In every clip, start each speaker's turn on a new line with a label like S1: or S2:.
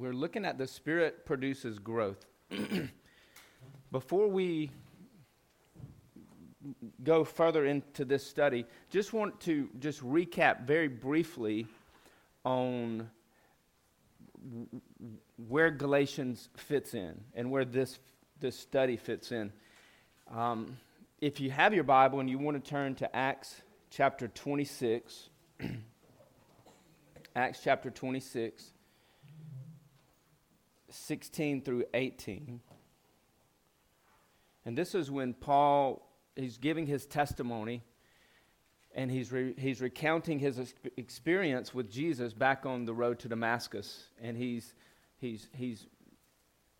S1: we're looking at the Spirit produces growth. Before we go further into this study, just want to just recap very briefly on where Galatians fits in and where this, this study fits in. Um, if you have your Bible and you want to turn to Acts chapter 26, Acts chapter 26. 16 through 18. And this is when Paul he's giving his testimony and he's, re, he's recounting his experience with Jesus back on the road to Damascus. And he's, he's, he's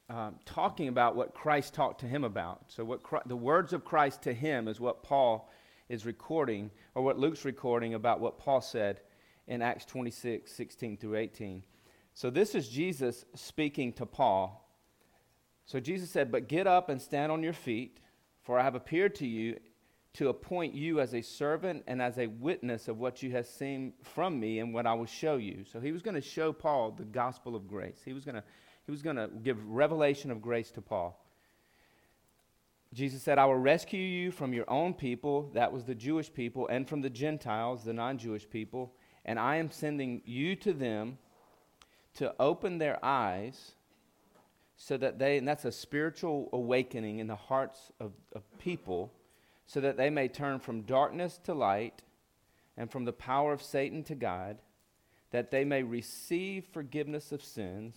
S1: um, talking about what Christ talked to him about. So, what Christ, the words of Christ to him is what Paul is recording, or what Luke's recording about what Paul said in Acts 26 16 through 18. So this is Jesus speaking to Paul. So Jesus said, But get up and stand on your feet, for I have appeared to you to appoint you as a servant and as a witness of what you have seen from me and what I will show you. So he was going to show Paul the gospel of grace. He was going to he was going to give revelation of grace to Paul. Jesus said, I will rescue you from your own people, that was the Jewish people, and from the Gentiles, the non Jewish people, and I am sending you to them to open their eyes so that they, and that's a spiritual awakening in the hearts of, of people, so that they may turn from darkness to light and from the power of Satan to God, that they may receive forgiveness of sins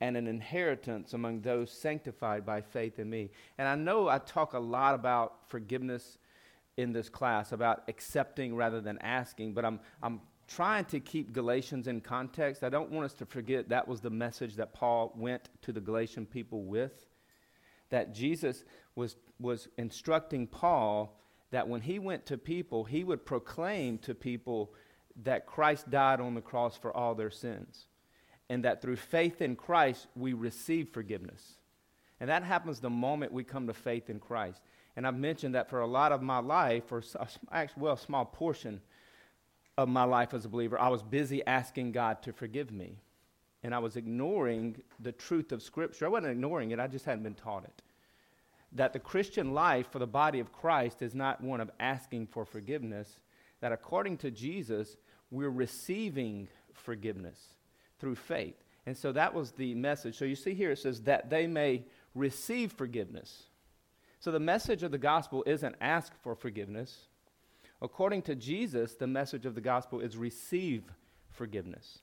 S1: and an inheritance among those sanctified by faith in me. And I know I talk a lot about forgiveness in this class, about accepting rather than asking, but I'm, I'm trying to keep Galatians in context. I don't want us to forget that was the message that Paul went to the Galatian people with. That Jesus was, was instructing Paul that when he went to people, he would proclaim to people that Christ died on the cross for all their sins. And that through faith in Christ, we receive forgiveness. And that happens the moment we come to faith in Christ. And I've mentioned that for a lot of my life, or actually, well, a small portion of my life as a believer, I was busy asking God to forgive me. And I was ignoring the truth of Scripture. I wasn't ignoring it, I just hadn't been taught it. That the Christian life for the body of Christ is not one of asking for forgiveness, that according to Jesus, we're receiving forgiveness through faith. And so that was the message. So you see here it says that they may receive forgiveness. So the message of the gospel isn't ask for forgiveness, According to Jesus, the message of the gospel is receive forgiveness.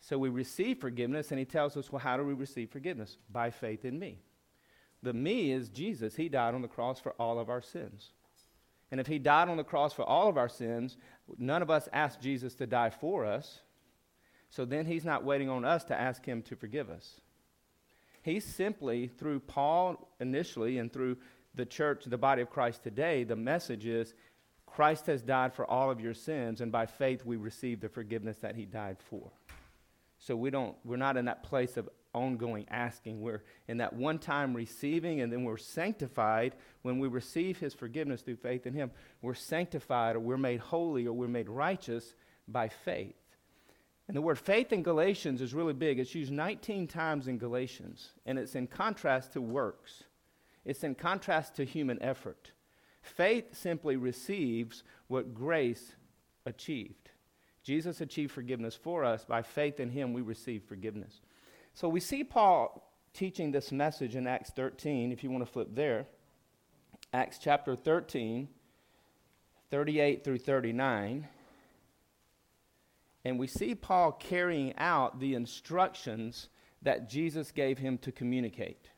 S1: So we receive forgiveness, and he tells us, well, how do we receive forgiveness? By faith in me. The me is Jesus. He died on the cross for all of our sins. And if he died on the cross for all of our sins, none of us asked Jesus to die for us. So then he's not waiting on us to ask him to forgive us. He simply, through Paul initially and through the church, the body of Christ today, the message is Christ has died for all of your sins, and by faith we receive the forgiveness that he died for. So we don't, we're not in that place of ongoing asking. We're in that one time receiving, and then we're sanctified when we receive his forgiveness through faith in him. We're sanctified, or we're made holy, or we're made righteous by faith. And the word faith in Galatians is really big. It's used 19 times in Galatians, and it's in contrast to works, it's in contrast to human effort. Faith simply receives what grace achieved. Jesus achieved forgiveness for us. By faith in him, we receive forgiveness. So we see Paul teaching this message in Acts 13, if you want to flip there. Acts chapter 13, 38 through 39. And we see Paul carrying out the instructions that Jesus gave him to communicate.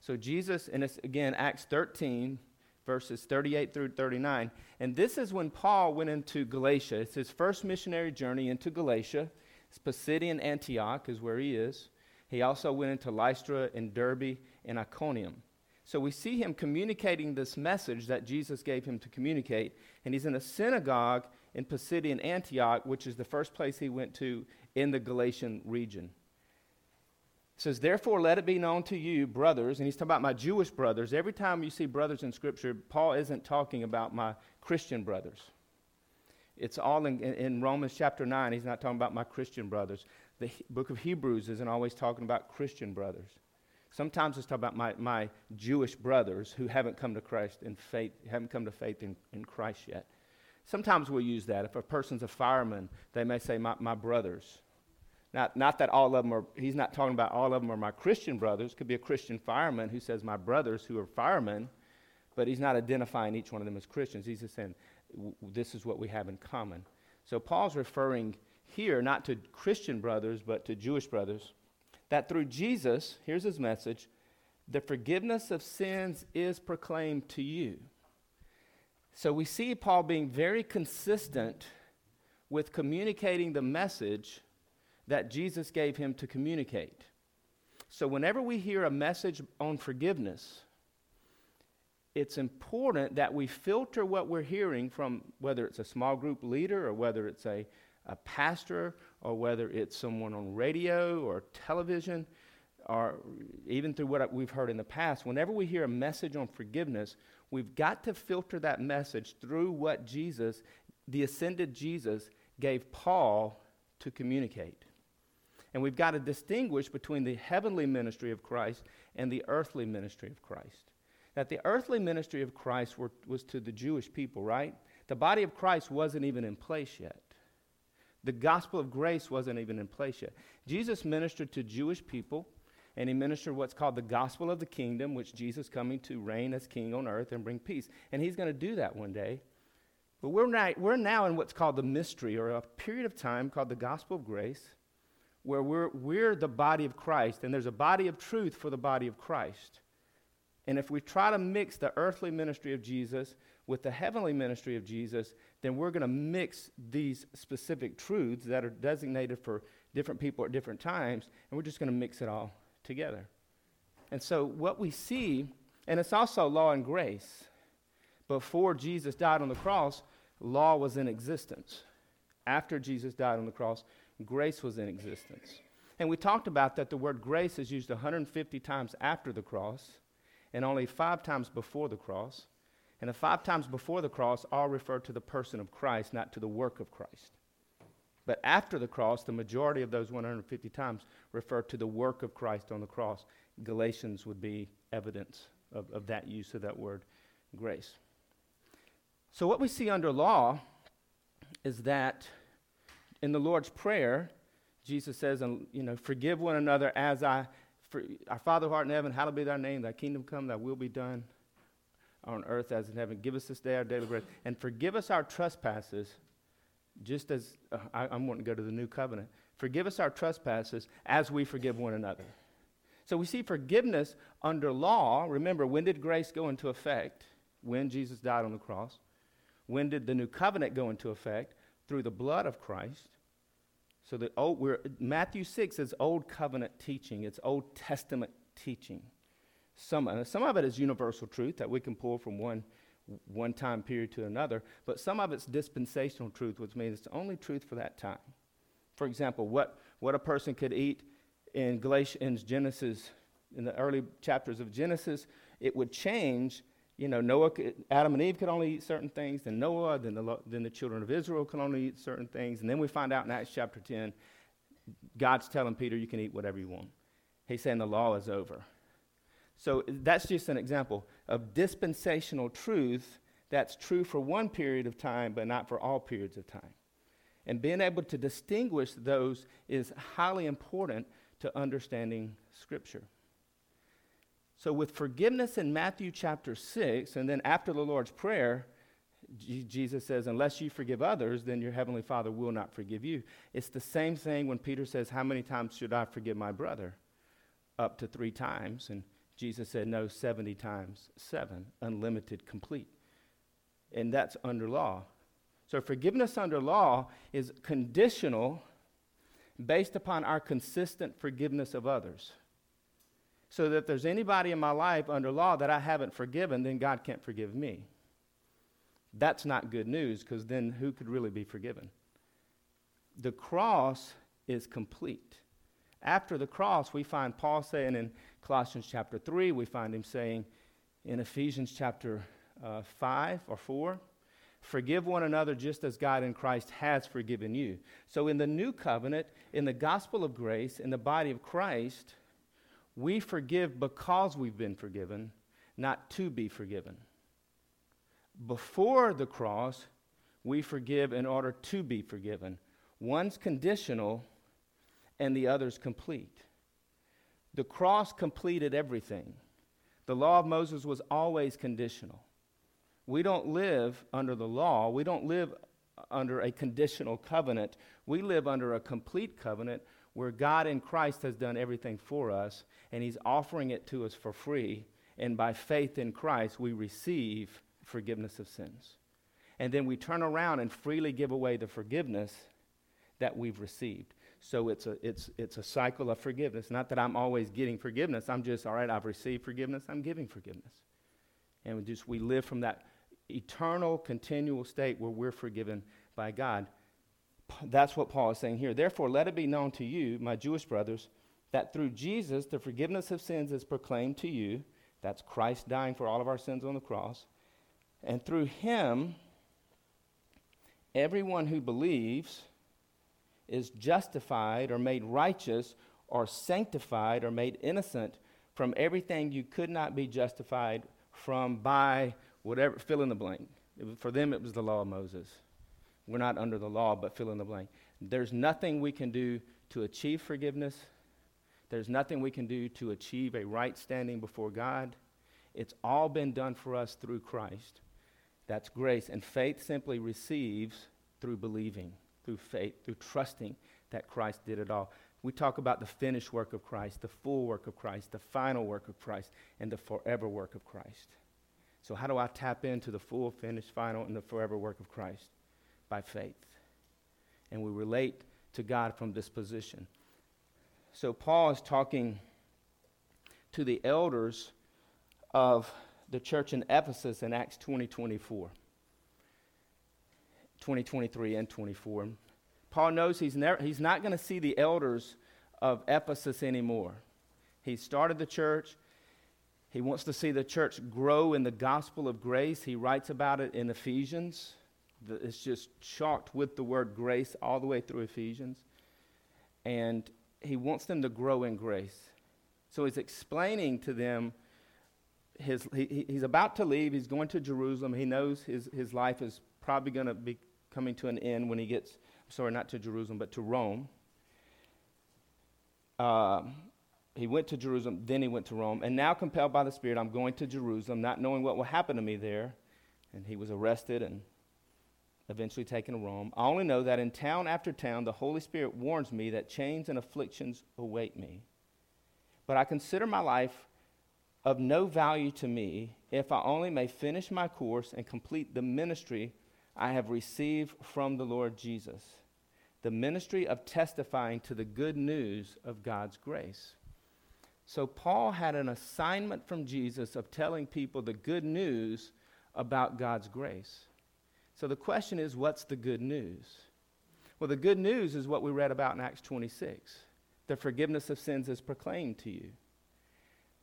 S1: So, Jesus, and it's again Acts 13, verses 38 through 39. And this is when Paul went into Galatia. It's his first missionary journey into Galatia. It's Pisidian Antioch is where he is. He also went into Lystra and Derbe and Iconium. So we see him communicating this message that Jesus gave him to communicate. And he's in a synagogue in Pisidian Antioch, which is the first place he went to in the Galatian region says, Therefore, let it be known to you, brothers, and he's talking about my Jewish brothers. Every time you see brothers in Scripture, Paul isn't talking about my Christian brothers. It's all in, in, Romans chapter 9. He's not talking about my Christian brothers. The He- book of Hebrews isn't always talking about Christian brothers. Sometimes it's talking about my, my Jewish brothers who haven't come to Christ in faith, haven't come to faith in, in Christ yet. Sometimes we'll use that. If a person's a fireman, they may say, my, my brothers. Not, not that all of them are, he's not talking about all of them are my Christian brothers. Could be a Christian fireman who says, my brothers who are firemen, but he's not identifying each one of them as Christians. He's just saying, this is what we have in common. So Paul's referring here not to Christian brothers, but to Jewish brothers, that through Jesus, here's his message, the forgiveness of sins is proclaimed to you. So we see Paul being very consistent with communicating the message that Jesus gave him to communicate. So whenever we hear a message on forgiveness, it's important that we filter what we're hearing from whether it's a small group leader or whether it's a, a pastor or whether it's someone on radio or television or even through what we've heard in the past. Whenever we hear a message on forgiveness, we've got to filter that message through what Jesus, the ascended Jesus, gave Paul to communicate. And we've got to distinguish between the heavenly ministry of Christ and the earthly ministry of Christ that the earthly ministry of Christ were, was to the Jewish people, right? The body of Christ wasn't even in place yet. The gospel of grace wasn't even in place yet. Jesus ministered to Jewish people, and he ministered what's called the gospel of the kingdom, which Jesus coming to reign as king on earth and bring peace. And he's going to do that one day. But we're, we're now in what's called the mystery, or a period of time called the gospel of grace, where we're, we're the body of Christ, and there's a body of truth for the body of Christ. And if we try to mix the earthly ministry of Jesus with the heavenly ministry of Jesus, then we're going to mix these specific truths that are designated for different people at different times, and we're just going to mix it all together. And so, what we see, and it's also law and grace. Before Jesus died on the cross, law was in existence. After Jesus died on the cross, grace was in existence. And we talked about that the word grace is used 150 times after the cross and only five times before the cross. And the five times before the cross all refer to the person of Christ, not to the work of Christ. But after the cross, the majority of those 150 times refer to the work of Christ on the cross. Galatians would be evidence of, of that use of that word, grace. So, what we see under law is that in the Lord's Prayer, Jesus says, and you know, forgive one another as I for our Father who art in heaven, hallowed be thy name, thy kingdom come, thy will be done on earth as in heaven. Give us this day our daily bread. And forgive us our trespasses, just as uh, I, I'm wanting to go to the new covenant. Forgive us our trespasses as we forgive one another. So we see forgiveness under law. Remember, when did grace go into effect? When Jesus died on the cross. When did the new covenant go into effect? Through the blood of Christ. So the old, we're, Matthew 6 is Old Covenant teaching, it's Old Testament teaching. Some, some of it is universal truth that we can pull from one, one time period to another, but some of it's dispensational truth, which means it's only truth for that time. For example, what, what a person could eat in Galatians, Genesis, in the early chapters of Genesis, it would change you know, Noah, Adam and Eve could only eat certain things, then Noah, then the, then the children of Israel could only eat certain things. And then we find out in Acts chapter 10, God's telling Peter, you can eat whatever you want. He's saying the law is over. So that's just an example of dispensational truth that's true for one period of time, but not for all periods of time. And being able to distinguish those is highly important to understanding Scripture. So, with forgiveness in Matthew chapter 6, and then after the Lord's Prayer, Jesus says, Unless you forgive others, then your heavenly Father will not forgive you. It's the same thing when Peter says, How many times should I forgive my brother? Up to three times. And Jesus said, No, 70 times seven, unlimited, complete. And that's under law. So, forgiveness under law is conditional based upon our consistent forgiveness of others so that if there's anybody in my life under law that I haven't forgiven, then God can't forgive me. That's not good news because then who could really be forgiven? The cross is complete. After the cross, we find Paul saying in Colossians chapter 3, we find him saying in Ephesians chapter uh, 5 or 4, Forgive one another just as God in Christ has forgiven you. So, in the new covenant, in the gospel of grace, in the body of Christ, we forgive because we've been forgiven, not to be forgiven. Before the cross, we forgive in order to be forgiven. One's conditional and the other's complete. The cross completed everything. The law of Moses was always conditional. We don't live under the law, we don't live under a conditional covenant. We live under a complete covenant where God in Christ has done everything for us and He's offering it to us for free. And by faith in Christ, we receive forgiveness of sins. And then we turn around and freely give away the forgiveness that we've received. So it's a, it's, it's a cycle of forgiveness. Not that I'm always getting forgiveness. I'm just, all right, I've received forgiveness, I'm giving forgiveness. And we just, we live from that eternal, continual state where we're forgiven by God. That's what Paul is saying here. Therefore, let it be known to you, my Jewish brothers, that through Jesus the forgiveness of sins is proclaimed to you. That's Christ dying for all of our sins on the cross. And through him, everyone who believes is justified or made righteous or sanctified or made innocent from everything you could not be justified from by whatever, fill in the blank. For them, it was the law of Moses. We're not under the law, but fill in the blank. There's nothing we can do to achieve forgiveness. There's nothing we can do to achieve a right standing before God. It's all been done for us through Christ. That's grace. And faith simply receives through believing, through faith, through trusting that Christ did it all. We talk about the finished work of Christ, the full work of Christ, the final work of Christ, and the forever work of Christ. So, how do I tap into the full, finished, final, and the forever work of Christ? By faith. And we relate to God from this position. So, Paul is talking to the elders of the church in Ephesus in Acts 20 24. 2023 and 24. Paul knows he's, never, he's not going to see the elders of Ephesus anymore. He started the church, he wants to see the church grow in the gospel of grace. He writes about it in Ephesians. It's just chalked with the word grace all the way through Ephesians. And he wants them to grow in grace. So he's explaining to them his, he, he's about to leave. He's going to Jerusalem. He knows his, his life is probably going to be coming to an end when he gets, sorry, not to Jerusalem, but to Rome. Um, he went to Jerusalem, then he went to Rome. And now, compelled by the Spirit, I'm going to Jerusalem, not knowing what will happen to me there. And he was arrested and eventually taken to Rome. I only know that in town after town, the Holy Spirit warns me that chains and afflictions await me. But I consider my life of no value to me if I only may finish my course and complete the ministry I have received from the Lord Jesus the ministry of testifying to the good news of God's grace. So, Paul had an assignment from Jesus of telling people the good news about God's grace. So, the question is what's the good news? Well, the good news is what we read about in Acts 26 the forgiveness of sins is proclaimed to you.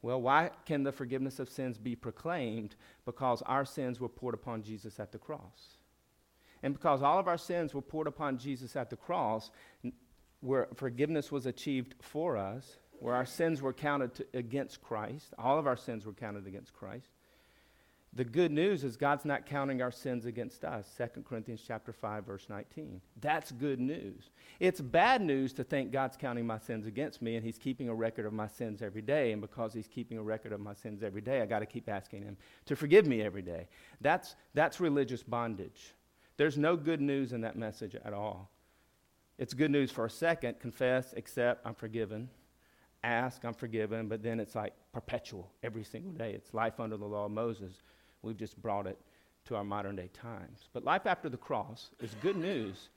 S1: Well, why can the forgiveness of sins be proclaimed? Because our sins were poured upon Jesus at the cross. And because all of our sins were poured upon Jesus at the cross, where forgiveness was achieved for us, where our sins were counted to, against Christ, all of our sins were counted against Christ. The good news is God's not counting our sins against us. 2 Corinthians chapter 5 verse 19. That's good news. It's bad news to think God's counting my sins against me and he's keeping a record of my sins every day and because he's keeping a record of my sins every day, I got to keep asking him to forgive me every day. That's that's religious bondage. There's no good news in that message at all. It's good news for a second, confess, accept, I'm forgiven ask, I'm forgiven, but then it's like perpetual every single day. It's life under the law of Moses. We've just brought it to our modern day times. But life after the cross is good news.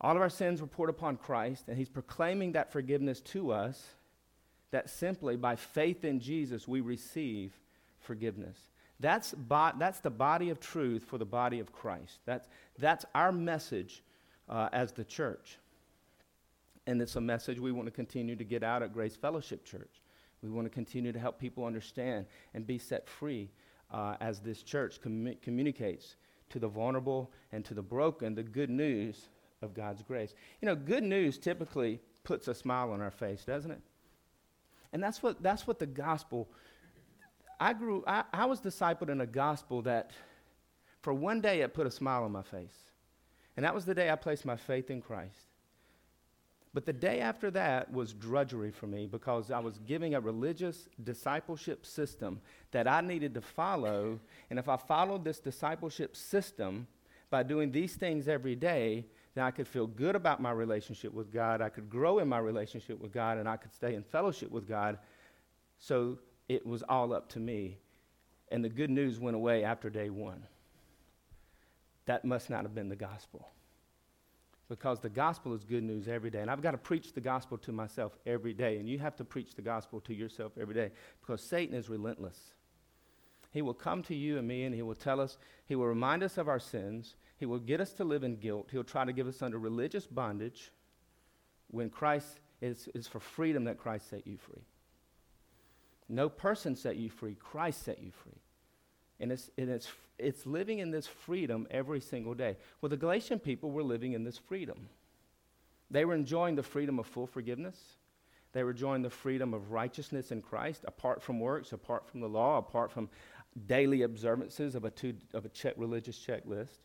S1: All of our sins were poured upon Christ, and He's proclaiming that forgiveness to us, that simply by faith in Jesus we receive forgiveness. That's, bo- that's the body of truth for the body of Christ. That's, that's our message uh, as the church. And it's a message we want to continue to get out at Grace Fellowship Church. We want to continue to help people understand and be set free uh, as this church communicates to the vulnerable and to the broken the good news of God's grace. You know, good news typically puts a smile on our face, doesn't it? And that's what, that's what the gospel, I grew, I, I was discipled in a gospel that for one day it put a smile on my face. And that was the day I placed my faith in Christ. But the day after that was drudgery for me because I was giving a religious discipleship system that I needed to follow. And if I followed this discipleship system by doing these things every day, then I could feel good about my relationship with God. I could grow in my relationship with God, and I could stay in fellowship with God. So it was all up to me. And the good news went away after day one. That must not have been the gospel because the gospel is good news every day. And I've got to preach the gospel to myself every day. And you have to preach the gospel to yourself every day because Satan is relentless. He will come to you and me and he will tell us, he will remind us of our sins. He will get us to live in guilt. He'll try to give us under religious bondage when Christ is, is for freedom that Christ set you free. No person set you free, Christ set you free. And it's, and it's, it's living in this freedom every single day. Well, the Galatian people were living in this freedom. They were enjoying the freedom of full forgiveness. They were enjoying the freedom of righteousness in Christ, apart from works, apart from the law, apart from daily observances of a, two, of a check, religious checklist.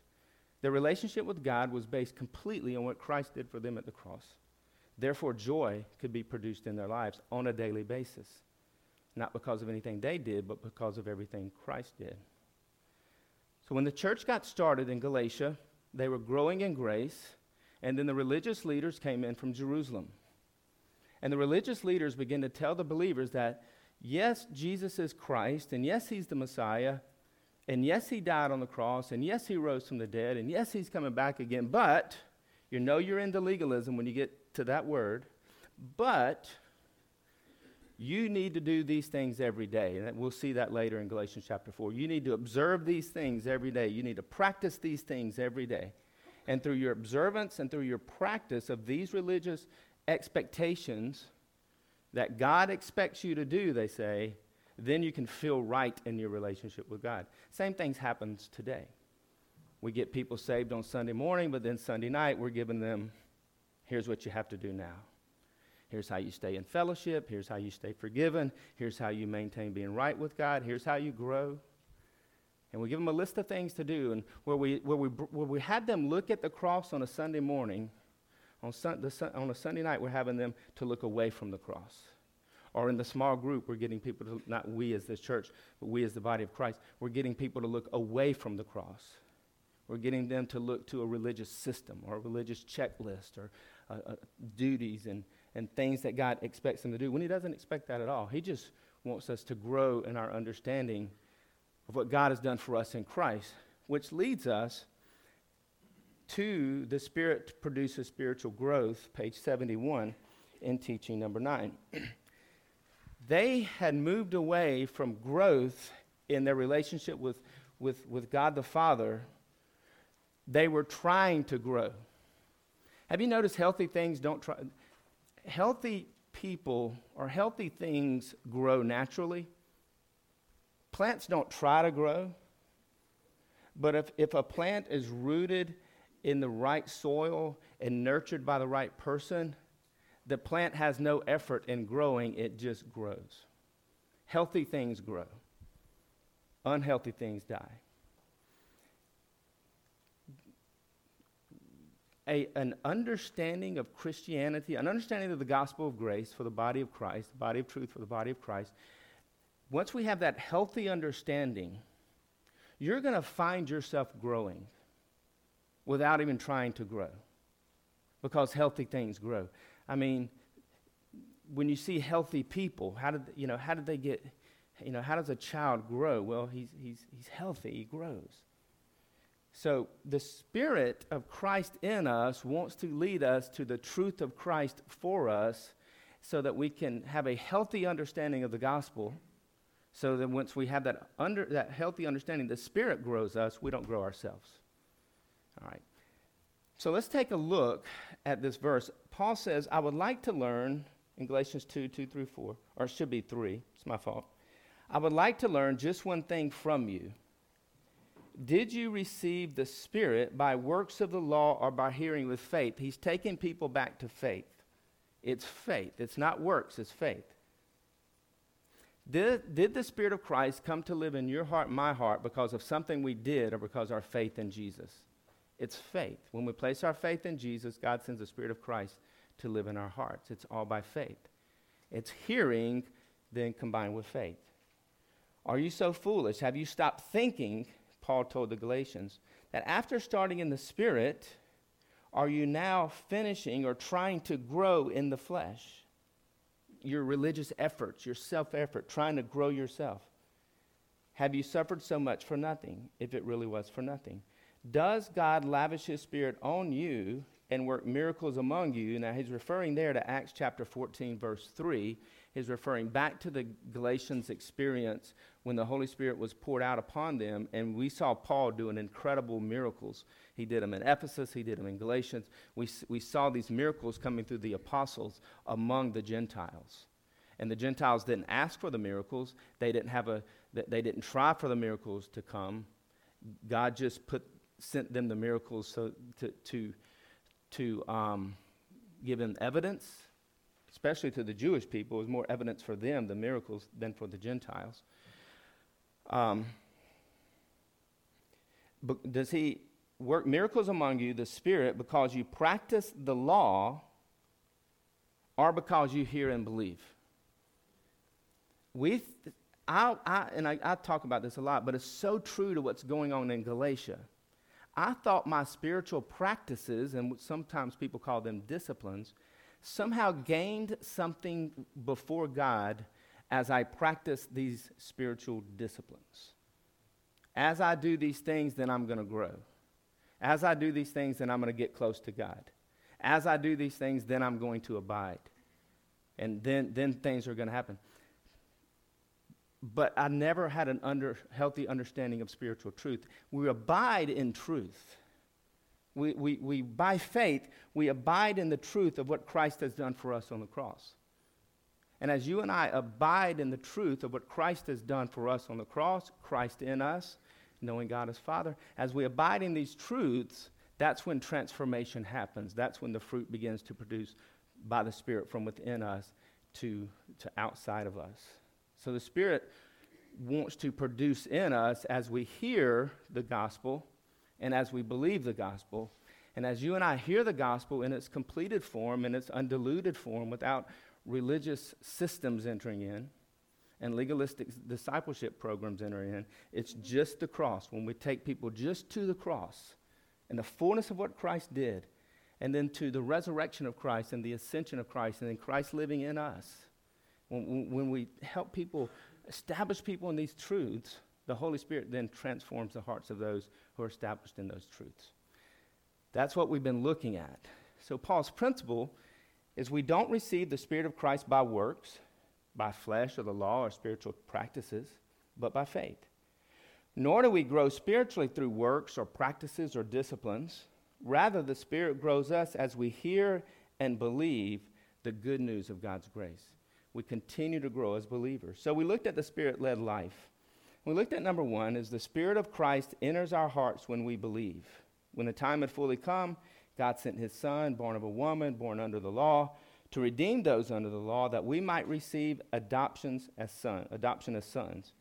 S1: Their relationship with God was based completely on what Christ did for them at the cross. Therefore, joy could be produced in their lives on a daily basis not because of anything they did, but because of everything Christ did. So when the church got started in Galatia, they were growing in grace, and then the religious leaders came in from Jerusalem. And the religious leaders began to tell the believers that, yes, Jesus is Christ, and yes, he's the Messiah, and yes, he died on the cross, and yes, he rose from the dead, and yes, he's coming back again. But, you know, you're into legalism when you get to that word, but you need to do these things every day. And we'll see that later in Galatians chapter 4. You need to observe these things every day. You need to practice these things every day. And through your observance and through your practice of these religious expectations that God expects you to do, they say, then you can feel right in your relationship with God. Same things happens today. We get people saved on Sunday morning, but then Sunday night we're giving them, here's what you have to do now. Here's how you stay in fellowship. Here's how you stay forgiven. Here's how you maintain being right with God. Here's how you grow. And we give them a list of things to do. And where we, where we, where we had them look at the cross on a Sunday morning, on, sun, the, on a Sunday night, we're having them to look away from the cross. Or in the small group, we're getting people to, not we as the church, but we as the body of Christ, we're getting people to look away from the cross. We're getting them to look to a religious system or a religious checklist or uh, uh, duties and, and things that God expects them to do when He doesn't expect that at all. He just wants us to grow in our understanding of what God has done for us in Christ, which leads us to the Spirit produces spiritual growth, page 71 in teaching number nine. they had moved away from growth in their relationship with, with, with God the Father. They were trying to grow. Have you noticed healthy things don't try? Healthy people or healthy things grow naturally. Plants don't try to grow, but if, if a plant is rooted in the right soil and nurtured by the right person, the plant has no effort in growing, it just grows. Healthy things grow, unhealthy things die. A, an understanding of Christianity, an understanding of the gospel of grace for the body of Christ, the body of truth for the body of Christ, once we have that healthy understanding, you're going to find yourself growing without even trying to grow because healthy things grow. I mean, when you see healthy people, how did, you know, how did they get, you know, how does a child grow? Well, he's, he's, he's healthy, he grows. So, the Spirit of Christ in us wants to lead us to the truth of Christ for us so that we can have a healthy understanding of the gospel. So that once we have that, under, that healthy understanding, the Spirit grows us, we don't grow ourselves. All right. So let's take a look at this verse. Paul says, I would like to learn in Galatians 2 2 through 4, or it should be 3, it's my fault. I would like to learn just one thing from you did you receive the Spirit by works of the law or by hearing with faith? He's taking people back to faith. It's faith. It's not works, it's faith. Did, did the Spirit of Christ come to live in your heart, my heart, because of something we did or because our faith in Jesus? It's faith. When we place our faith in Jesus, God sends the Spirit of Christ to live in our hearts. It's all by faith. It's hearing, then combined with faith. Are you so foolish? Have you stopped thinking, Paul told the Galatians, that after starting in the Spirit, are you now finishing or trying to grow in the flesh? Your religious efforts, your self effort, trying to grow yourself. Have you suffered so much for nothing, if it really was for nothing? Does God lavish his spirit on you and work miracles among you? Now, he's referring there to Acts chapter 14, verse 3. He's referring back to the Galatians experience when the Holy Spirit was poured out upon them, and we saw Paul doing incredible miracles. He did them in Ephesus, he did them in Galatians. We, we saw these miracles coming through the apostles among the Gentiles. And the Gentiles didn't ask for the miracles, they didn't, have a, they didn't try for the miracles to come. God just put sent them the miracles so to, to, to um, give them evidence, especially to the Jewish people. It was more evidence for them, the miracles, than for the Gentiles. Um, but does he work miracles among you, the Spirit, because you practice the law or because you hear and believe? We, th- I, I, and I, I talk about this a lot, but it's so true to what's going on in Galatia. I thought my spiritual practices, and sometimes people call them disciplines, somehow gained something before God as I practice these spiritual disciplines. As I do these things, then I'm going to grow. As I do these things, then I'm going to get close to God. As I do these things, then I'm going to abide. And then, then things are going to happen but I never had an under, healthy understanding of spiritual truth. We abide in truth. We, we, we, by faith, we abide in the truth of what Christ has done for us on the cross. And as you and I abide in the truth of what Christ has done for us on the cross, Christ in us, knowing God as Father, as we abide in these truths, that's when transformation happens. That's when the fruit begins to produce by the Spirit from within us to, to outside of us. So the Spirit wants to produce in us as we hear the gospel and as we believe the gospel. And as you and I hear the gospel in its completed form, in its undiluted form, without religious systems entering in and legalistic discipleship programs entering in, it's just the cross. When we take people just to the cross and the fullness of what Christ did, and then to the resurrection of Christ and the ascension of Christ, and then Christ living in us when, when we help people, establish people in these truths, the Holy Spirit then transforms the hearts of those who are established in those truths. That's what we've been looking at. So, Paul's principle is we don't receive the Spirit of Christ by works, by flesh or the law or spiritual practices, but by faith. Nor do we grow spiritually through works or practices or disciplines. Rather, the Spirit grows us as we hear and believe the good news of God's grace we continue to grow as believers. So we looked at the spirit led life. We looked at number one is the Spirit of Christ enters our hearts when we believe. When the time had fully come, God sent his Son, born of a woman, born under the law, to redeem those under the law that we might receive adoptions as son, adoption as sons.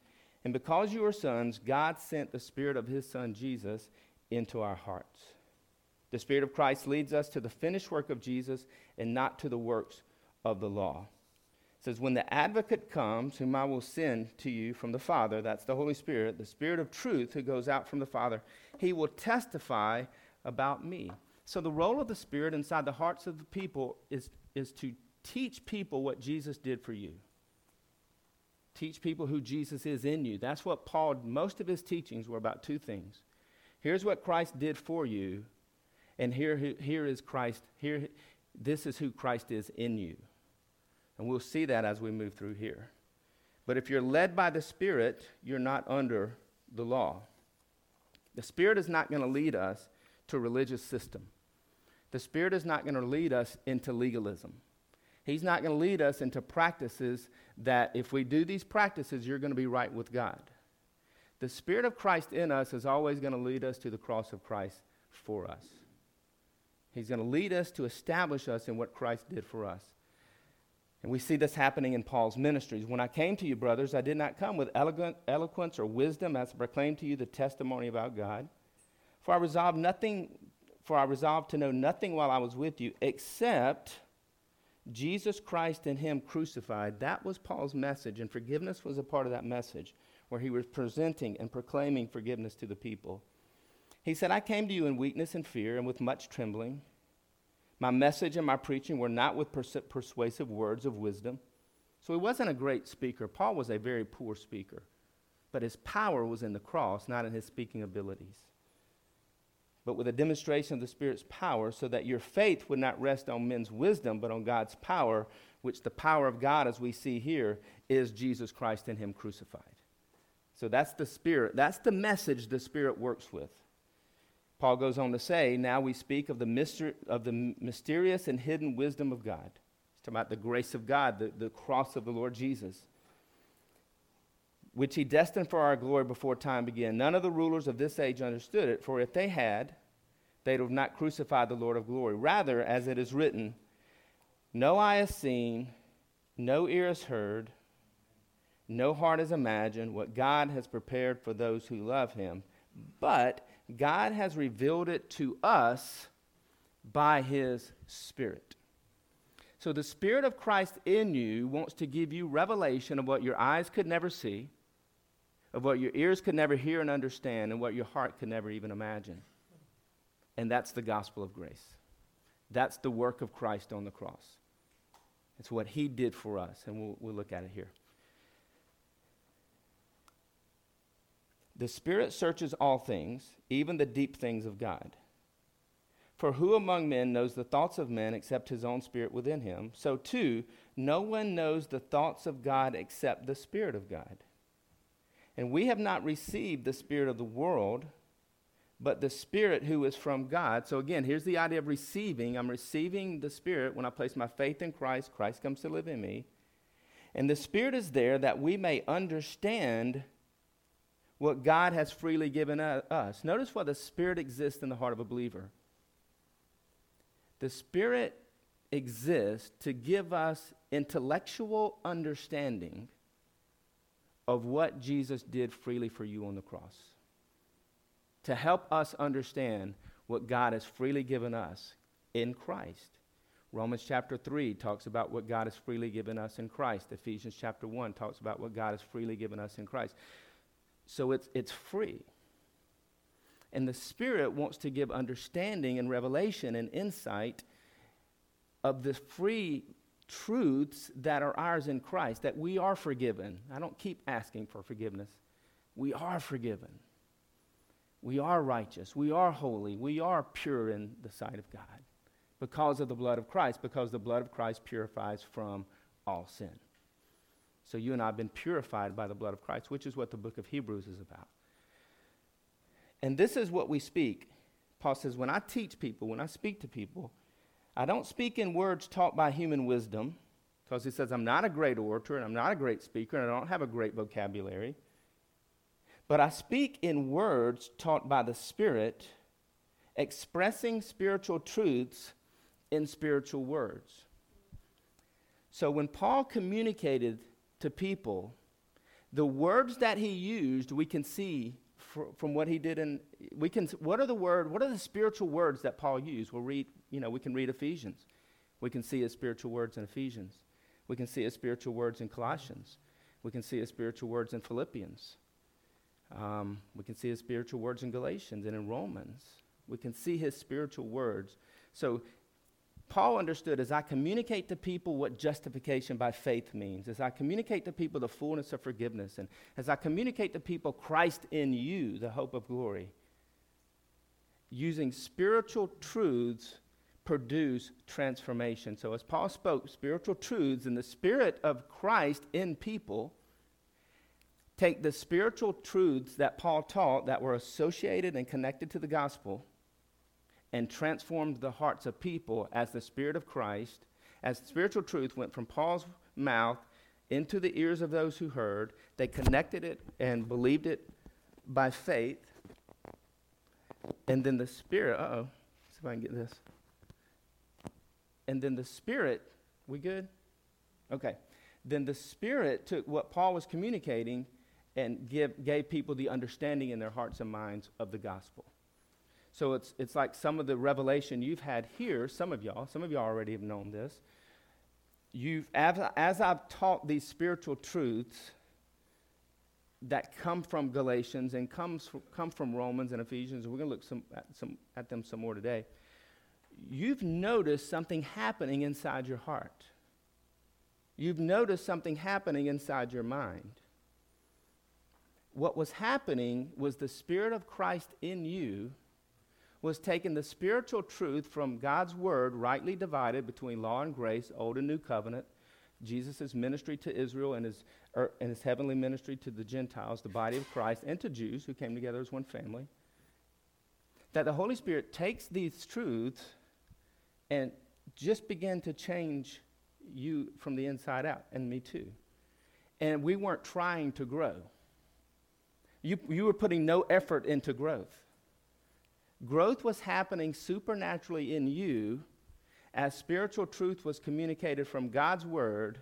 S1: And because you are sons, God sent the Spirit of his Son Jesus into our hearts. The Spirit of Christ leads us to the finished work of Jesus and not to the works of the law says, When the advocate comes, whom I will send to you from the Father, that's the Holy Spirit, the Spirit of truth who goes out from the Father, he will testify about me. So the role of the Spirit inside the hearts of the people is, is to teach people what Jesus did for you. Teach people who Jesus is in you. That's what Paul, most of his teachings were about two things. Here's what Christ did for you, and here, here is Christ, here, this is who Christ is in you. And we'll see that as we move through here. But if you're led by the Spirit, you're not under the law. The Spirit is not going to lead us to a religious system. The Spirit is not going to lead us into legalism. He's not going to lead us into practices that if we do these practices, you're going to be right with God. The Spirit of Christ in us is always going to lead us to the cross of Christ for us. He's going to lead us to establish us in what Christ did for us. And we see this happening in Paul's ministries. When I came to you, brothers, I did not come with eloquence or wisdom as to proclaim to you the testimony about God. For I resolved nothing, for I resolved to know nothing while I was with you, except Jesus Christ and Him crucified. That was Paul's message, and forgiveness was a part of that message, where he was presenting and proclaiming forgiveness to the people. He said, I came to you in weakness and fear and with much trembling. My message and my preaching were not with pers- persuasive words of wisdom. So he wasn't a great speaker. Paul was a very poor speaker. But his power was in the cross, not in his speaking abilities. But with a demonstration of the Spirit's power, so that your faith would not rest on men's wisdom, but on God's power, which the power of God, as we see here, is Jesus Christ and Him crucified. So that's the Spirit. That's the message the Spirit works with. Paul goes on to say, now we speak of the, mystery, of the mysterious and hidden wisdom of God. He's talking about the grace of God, the, the cross of the Lord Jesus, which he destined for our glory before time began. None of the rulers of this age understood it, for if they had, they'd have not crucified the Lord of glory. Rather, as it is written, no eye has seen, no ear has heard, no heart has imagined what God has prepared for those who love him. But God has revealed it to us by his Spirit. So the Spirit of Christ in you wants to give you revelation of what your eyes could never see, of what your ears could never hear and understand, and what your heart could never even imagine. And that's the gospel of grace. That's the work of Christ on the cross. It's what he did for us, and we'll, we'll look at it here. The Spirit searches all things, even the deep things of God. For who among men knows the thoughts of men except his own spirit within him? So, too, no one knows the thoughts of God except the Spirit of God. And we have not received the Spirit of the world, but the Spirit who is from God. So, again, here's the idea of receiving. I'm receiving the Spirit when I place my faith in Christ. Christ comes to live in me. And the Spirit is there that we may understand what God has freely given us. Notice why the Spirit exists in the heart of a believer. The Spirit exists to give us intellectual understanding of what Jesus did freely for you on the cross. To help us understand what God has freely given us in Christ. Romans chapter 3 talks about what God has freely given us in Christ. Ephesians chapter 1 talks about what God has freely given us in Christ. So it's, it's free. And the Spirit wants to give understanding and revelation and insight of the free truths that are ours in Christ, that we are forgiven. I don't keep asking for forgiveness. We are forgiven. We are righteous. We are holy. We are pure in the sight of God because of the blood of Christ, because the blood of Christ purifies from all sin. So you and I have been purified by the blood of Christ, which is what the book of Hebrews is about. And this is what we speak. Paul says, when I teach people, when I speak to people, I don't speak in words taught by human wisdom, because he says, I'm not a great orator and I'm not a great speaker and I don't have a great vocabulary. But I speak in words taught by the Spirit, expressing spiritual truths in spiritual words. So when Paul communicated to people, the words that he used, we can see fr- from what he did in, we can, what are the word, what are the spiritual words that Paul used? We'll read, you know, we can read Ephesians. We can see his spiritual words in Ephesians. We can see his spiritual words in Colossians. We can see his spiritual words in Philippians. Um, we can see his spiritual words in Galatians and in Romans. We can see his spiritual words. So Paul understood as I communicate to people what justification by faith means, as I communicate to people the fullness of forgiveness, and as I communicate to people Christ in you, the hope of glory, using spiritual truths produce transformation. So, as Paul spoke, spiritual truths and the Spirit of Christ in people take the spiritual truths that Paul taught that were associated and connected to the gospel and transformed the hearts of people as the Spirit of Christ, as spiritual truth went from Paul's mouth into the ears of those who heard. They connected it and believed it by faith. And then the Spirit, uh oh, see if I can get this. And then the Spirit, we good? Okay. Then the Spirit took what Paul was communicating and give, gave people the understanding in their hearts and minds of the gospel. So it's, it's like some of the revelation you've had here, some of y'all, some of y'all already have known this. You've, as, as I've taught these spiritual truths that come from Galatians and comes from, come from Romans and Ephesians, and we're going to look some, at, some, at them some more today, you've noticed something happening inside your heart. You've noticed something happening inside your mind. What was happening was the Spirit of Christ in you was taking the spiritual truth from God's word, rightly divided between law and grace, Old and New Covenant, Jesus' ministry to Israel and his, er, and his heavenly ministry to the Gentiles, the body of Christ, and to Jews who came together as one family. That the Holy Spirit takes these truths and just begin to change you from the inside out, and me too. And we weren't trying to grow. You, you were putting no effort into growth. Growth was happening supernaturally in you as spiritual truth was communicated from God's word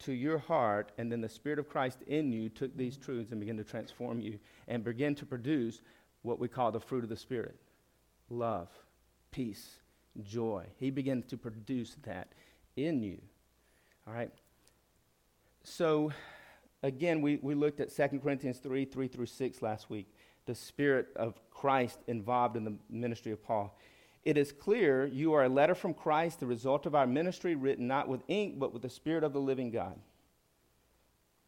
S1: to your heart, and then the Spirit of Christ in you took these truths and began to transform you and begin to produce what we call the fruit of the Spirit love, peace, joy. He begins to produce that in you. All right? So, again, we, we looked at 2 Corinthians 3 3 through 6 last week the Spirit of Christ involved in the ministry of Paul. It is clear you are a letter from Christ, the result of our ministry, written not with ink, but with the Spirit of the living God.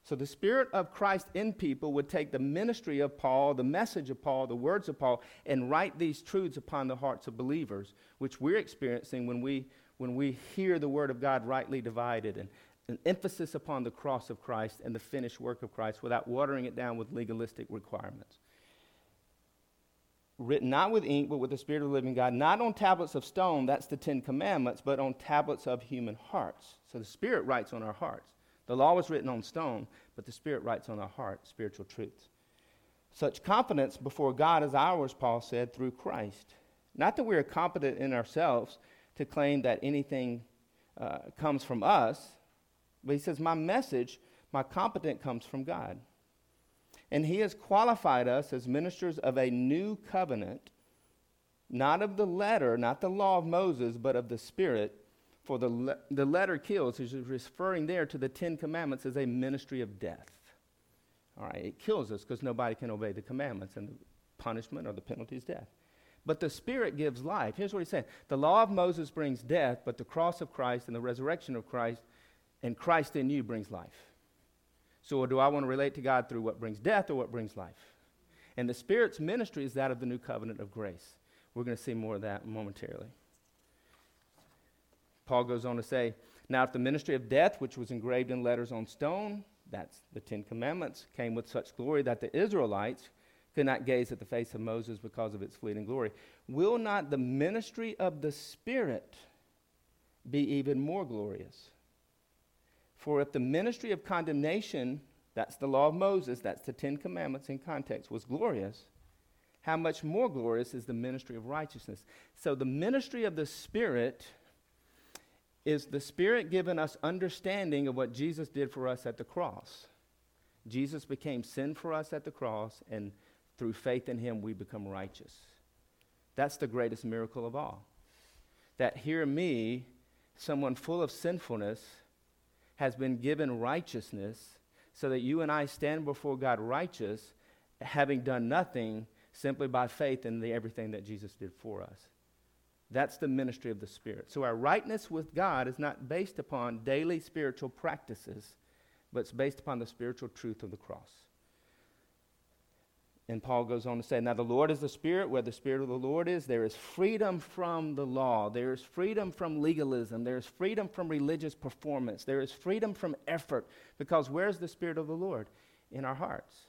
S1: So the Spirit of Christ in people would take the ministry of Paul, the message of Paul, the words of Paul, and write these truths upon the hearts of believers, which we're experiencing when we, when we hear the Word of God rightly divided and an emphasis upon the cross of Christ and the finished work of Christ without watering it down with legalistic requirements written not with ink, but with the Spirit of the living God, not on tablets of stone, that's the Ten Commandments, but on tablets of human hearts. So the Spirit writes on our hearts. The law was written on stone, but the Spirit writes on our heart spiritual truths. Such confidence before God is ours, Paul said, through Christ. Not that we are competent in ourselves to claim that anything uh, comes from us, but he says, My message, my competent comes from God. And he has qualified us as ministers of a new covenant, not of the letter, not the law of Moses, but of the Spirit. For the, le- the letter kills. He's referring there to the Ten Commandments as a ministry of death. All right, it kills us because nobody can obey the commandments, and the punishment or the penalty is death. But the Spirit gives life. Here's what he's saying The law of Moses brings death, but the cross of Christ and the resurrection of Christ and Christ in you brings life. So, do I want to relate to God through what brings death or what brings life? And the Spirit's ministry is that of the new covenant of grace. We're going to see more of that momentarily. Paul goes on to say, Now, if the ministry of death, which was engraved in letters on stone, that's the Ten Commandments, came with such glory that the Israelites could not gaze at the face of Moses because of its fleeting glory, will not the ministry of the Spirit be even more glorious? For if the ministry of condemnation, that's the law of Moses, that's the Ten Commandments in context, was glorious, how much more glorious is the ministry of righteousness? So the ministry of the Spirit is the Spirit giving us understanding of what Jesus did for us at the cross. Jesus became sin for us at the cross, and through faith in him, we become righteous. That's the greatest miracle of all. That here, me, someone full of sinfulness, has been given righteousness so that you and I stand before God righteous, having done nothing simply by faith in the everything that Jesus did for us. That's the ministry of the Spirit. So our rightness with God is not based upon daily spiritual practices, but it's based upon the spiritual truth of the cross. And Paul goes on to say, Now the Lord is the Spirit. Where the Spirit of the Lord is, there is freedom from the law. There is freedom from legalism. There is freedom from religious performance. There is freedom from effort. Because where's the Spirit of the Lord? In our hearts.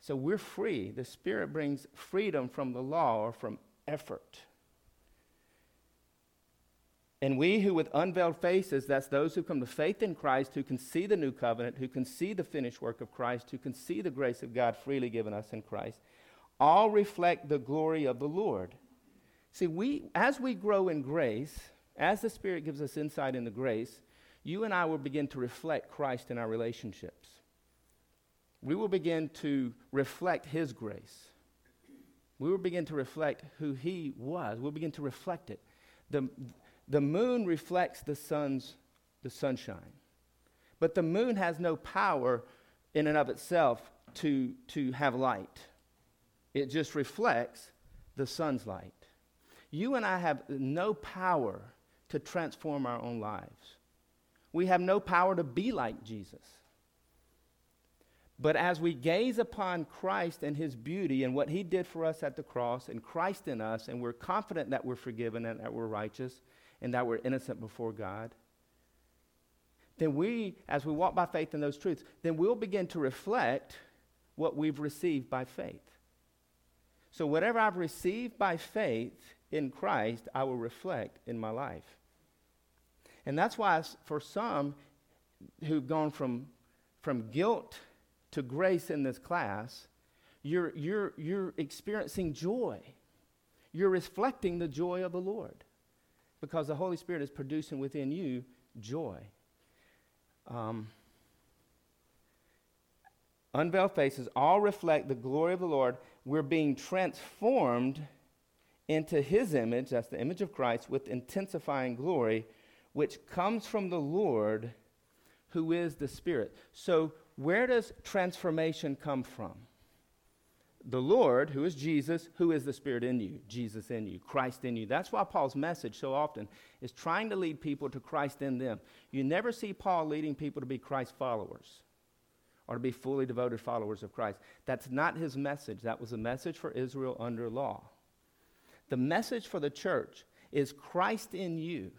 S1: So we're free. The Spirit brings freedom from the law or from effort. And we who with unveiled faces, that's those who come to faith in Christ, who can see the new covenant, who can see the finished work of Christ, who can see the grace of God freely given us in Christ, all reflect the glory of the Lord. See, we, as we grow in grace, as the Spirit gives us insight into grace, you and I will begin to reflect Christ in our relationships. We will begin to reflect His grace. We will begin to reflect who He was. We'll begin to reflect it. The, the moon reflects the sun's the sunshine. But the moon has no power in and of itself to, to have light. It just reflects the sun's light. You and I have no power to transform our own lives. We have no power to be like Jesus. But as we gaze upon Christ and his beauty and what he did for us at the cross and Christ in us, and we're confident that we're forgiven and that we're righteous and that we're innocent before God, then we, as we walk by faith in those truths, then we'll begin to reflect what we've received by faith. So, whatever I've received by faith in Christ, I will reflect in my life. And that's why, for some who've gone from, from guilt to grace in this class, you're, you're, you're experiencing joy. You're reflecting the joy of the Lord because the Holy Spirit is producing within you joy. Um, unveiled faces all reflect the glory of the Lord. We're being transformed into his image, that's the image of Christ, with intensifying glory, which comes from the Lord who is the Spirit. So, where does transformation come from? The Lord, who is Jesus, who is the Spirit in you, Jesus in you, Christ in you. That's why Paul's message so often is trying to lead people to Christ in them. You never see Paul leading people to be Christ followers or to be fully devoted followers of Christ. That's not his message. That was a message for Israel under law. The message for the church is Christ in you,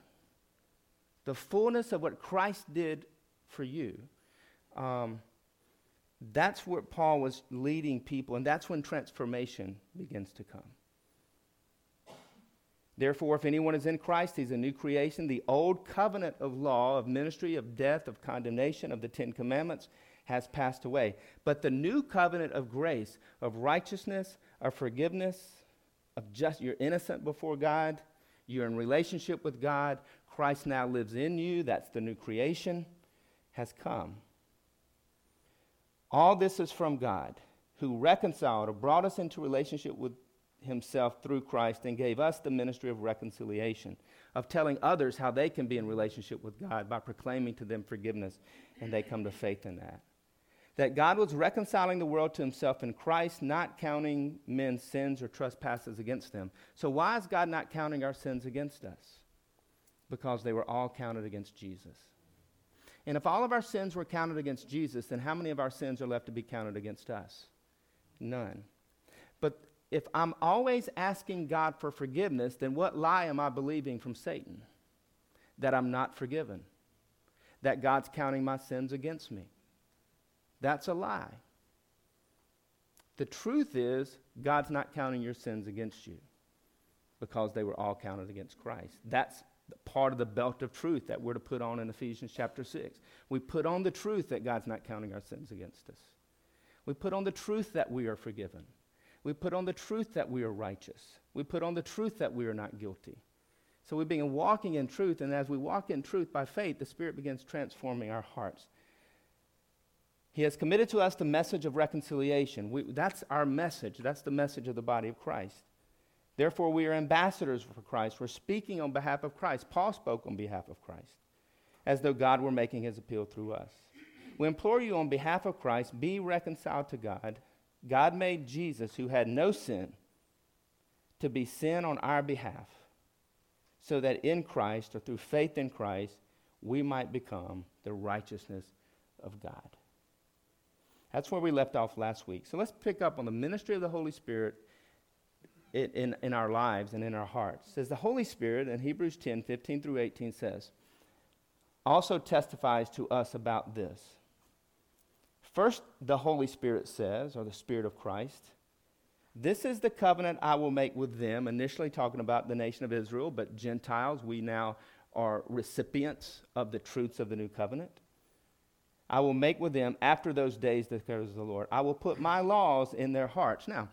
S1: the fullness of what Christ did for you. Um, that's where Paul was leading people, and that's when transformation begins to come. Therefore, if anyone is in Christ, he's a new creation. The old covenant of law, of ministry, of death, of condemnation, of the Ten Commandments has passed away. But the new covenant of grace, of righteousness, of forgiveness, of just you're innocent before God, you're in relationship with God, Christ now lives in you, that's the new creation, has come. All this is from God, who reconciled or brought us into relationship with himself through Christ and gave us the ministry of reconciliation, of telling others how they can be in relationship with God by proclaiming to them forgiveness, and they come to faith in that that God was reconciling the world to himself in Christ, not counting men's sins or trespasses against them. So, why is God not counting our sins against us? Because they were all counted against Jesus. And if all of our sins were counted against Jesus, then how many of our sins are left to be counted against us? None. But if I'm always asking God for forgiveness, then what lie am I believing from Satan? That I'm not forgiven. That God's counting my sins against me. That's a lie. The truth is, God's not counting your sins against you because they were all counted against Christ. That's part of the belt of truth that we're to put on in Ephesians chapter 6. We put on the truth that God's not counting our sins against us. We put on the truth that we are forgiven. We put on the truth that we are righteous. We put on the truth that we are not guilty. So we begin walking in truth, and as we walk in truth by faith, the Spirit begins transforming our hearts. He has committed to us the message of reconciliation. We, that's our message. That's the message of the body of Christ. Therefore, we are ambassadors for Christ. We're speaking on behalf of Christ. Paul spoke on behalf of Christ, as though God were making his appeal through us. We implore you on behalf of Christ, be reconciled to God. God made Jesus, who had no sin, to be sin on our behalf, so that in Christ, or through faith in Christ, we might become the righteousness of God. That's where we left off last week. So let's pick up on the ministry of the Holy Spirit in, in, our lives and in our hearts. It says the Holy Spirit in Hebrews 10 15 through 18 says, also testifies to us about this. First, the Holy Spirit says, or the Spirit of Christ, this is the covenant I will make with them, initially talking about the nation of Israel, but Gentiles, we now are recipients of the truths of the new covenant. I will make with them after those days, declares the Lord. I will put my laws in their hearts. Now,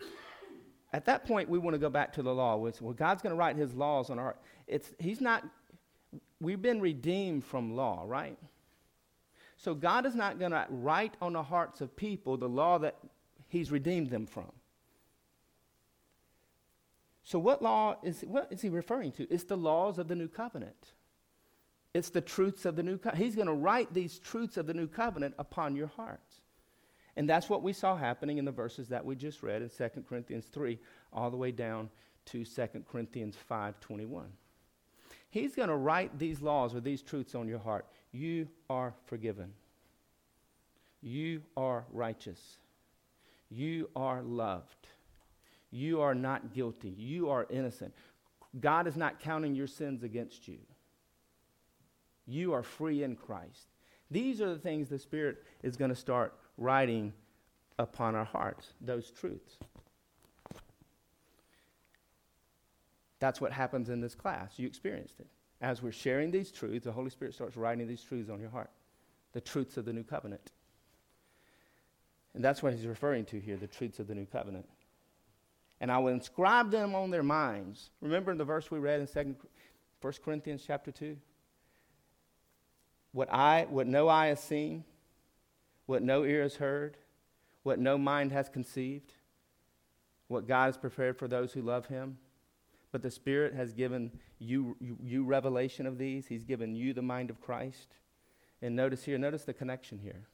S1: at that point, we want to go back to the law. Well, God's going to write his laws on our It's He's not, we've been redeemed from law, right? So God is not going to write on the hearts of people the law that he's redeemed them from. So what law is what is he referring to? It's the laws of the new covenant. It's the truths of the new covenant. He's going to write these truths of the new covenant upon your hearts. And that's what we saw happening in the verses that we just read in 2 Corinthians 3 all the way down to 2 Corinthians 5:21. He's going to write these laws or these truths on your heart. You are forgiven. You are righteous. You are loved. You are not guilty. You are innocent. God is not counting your sins against you. You are free in Christ. These are the things the Spirit is going to start writing upon our hearts, those truths. That's what happens in this class. You experienced it. As we're sharing these truths, the Holy Spirit starts writing these truths on your heart the truths of the new covenant. And that's what he's referring to here the truths of the new covenant and I will inscribe them on their minds. Remember in the verse we read in 2 1 Corinthians chapter 2? What, I, what no eye has seen, what no ear has heard, what no mind has conceived, what God has prepared for those who love him. But the Spirit has given you, you, you revelation of these. He's given you the mind of Christ. And notice here, notice the connection here.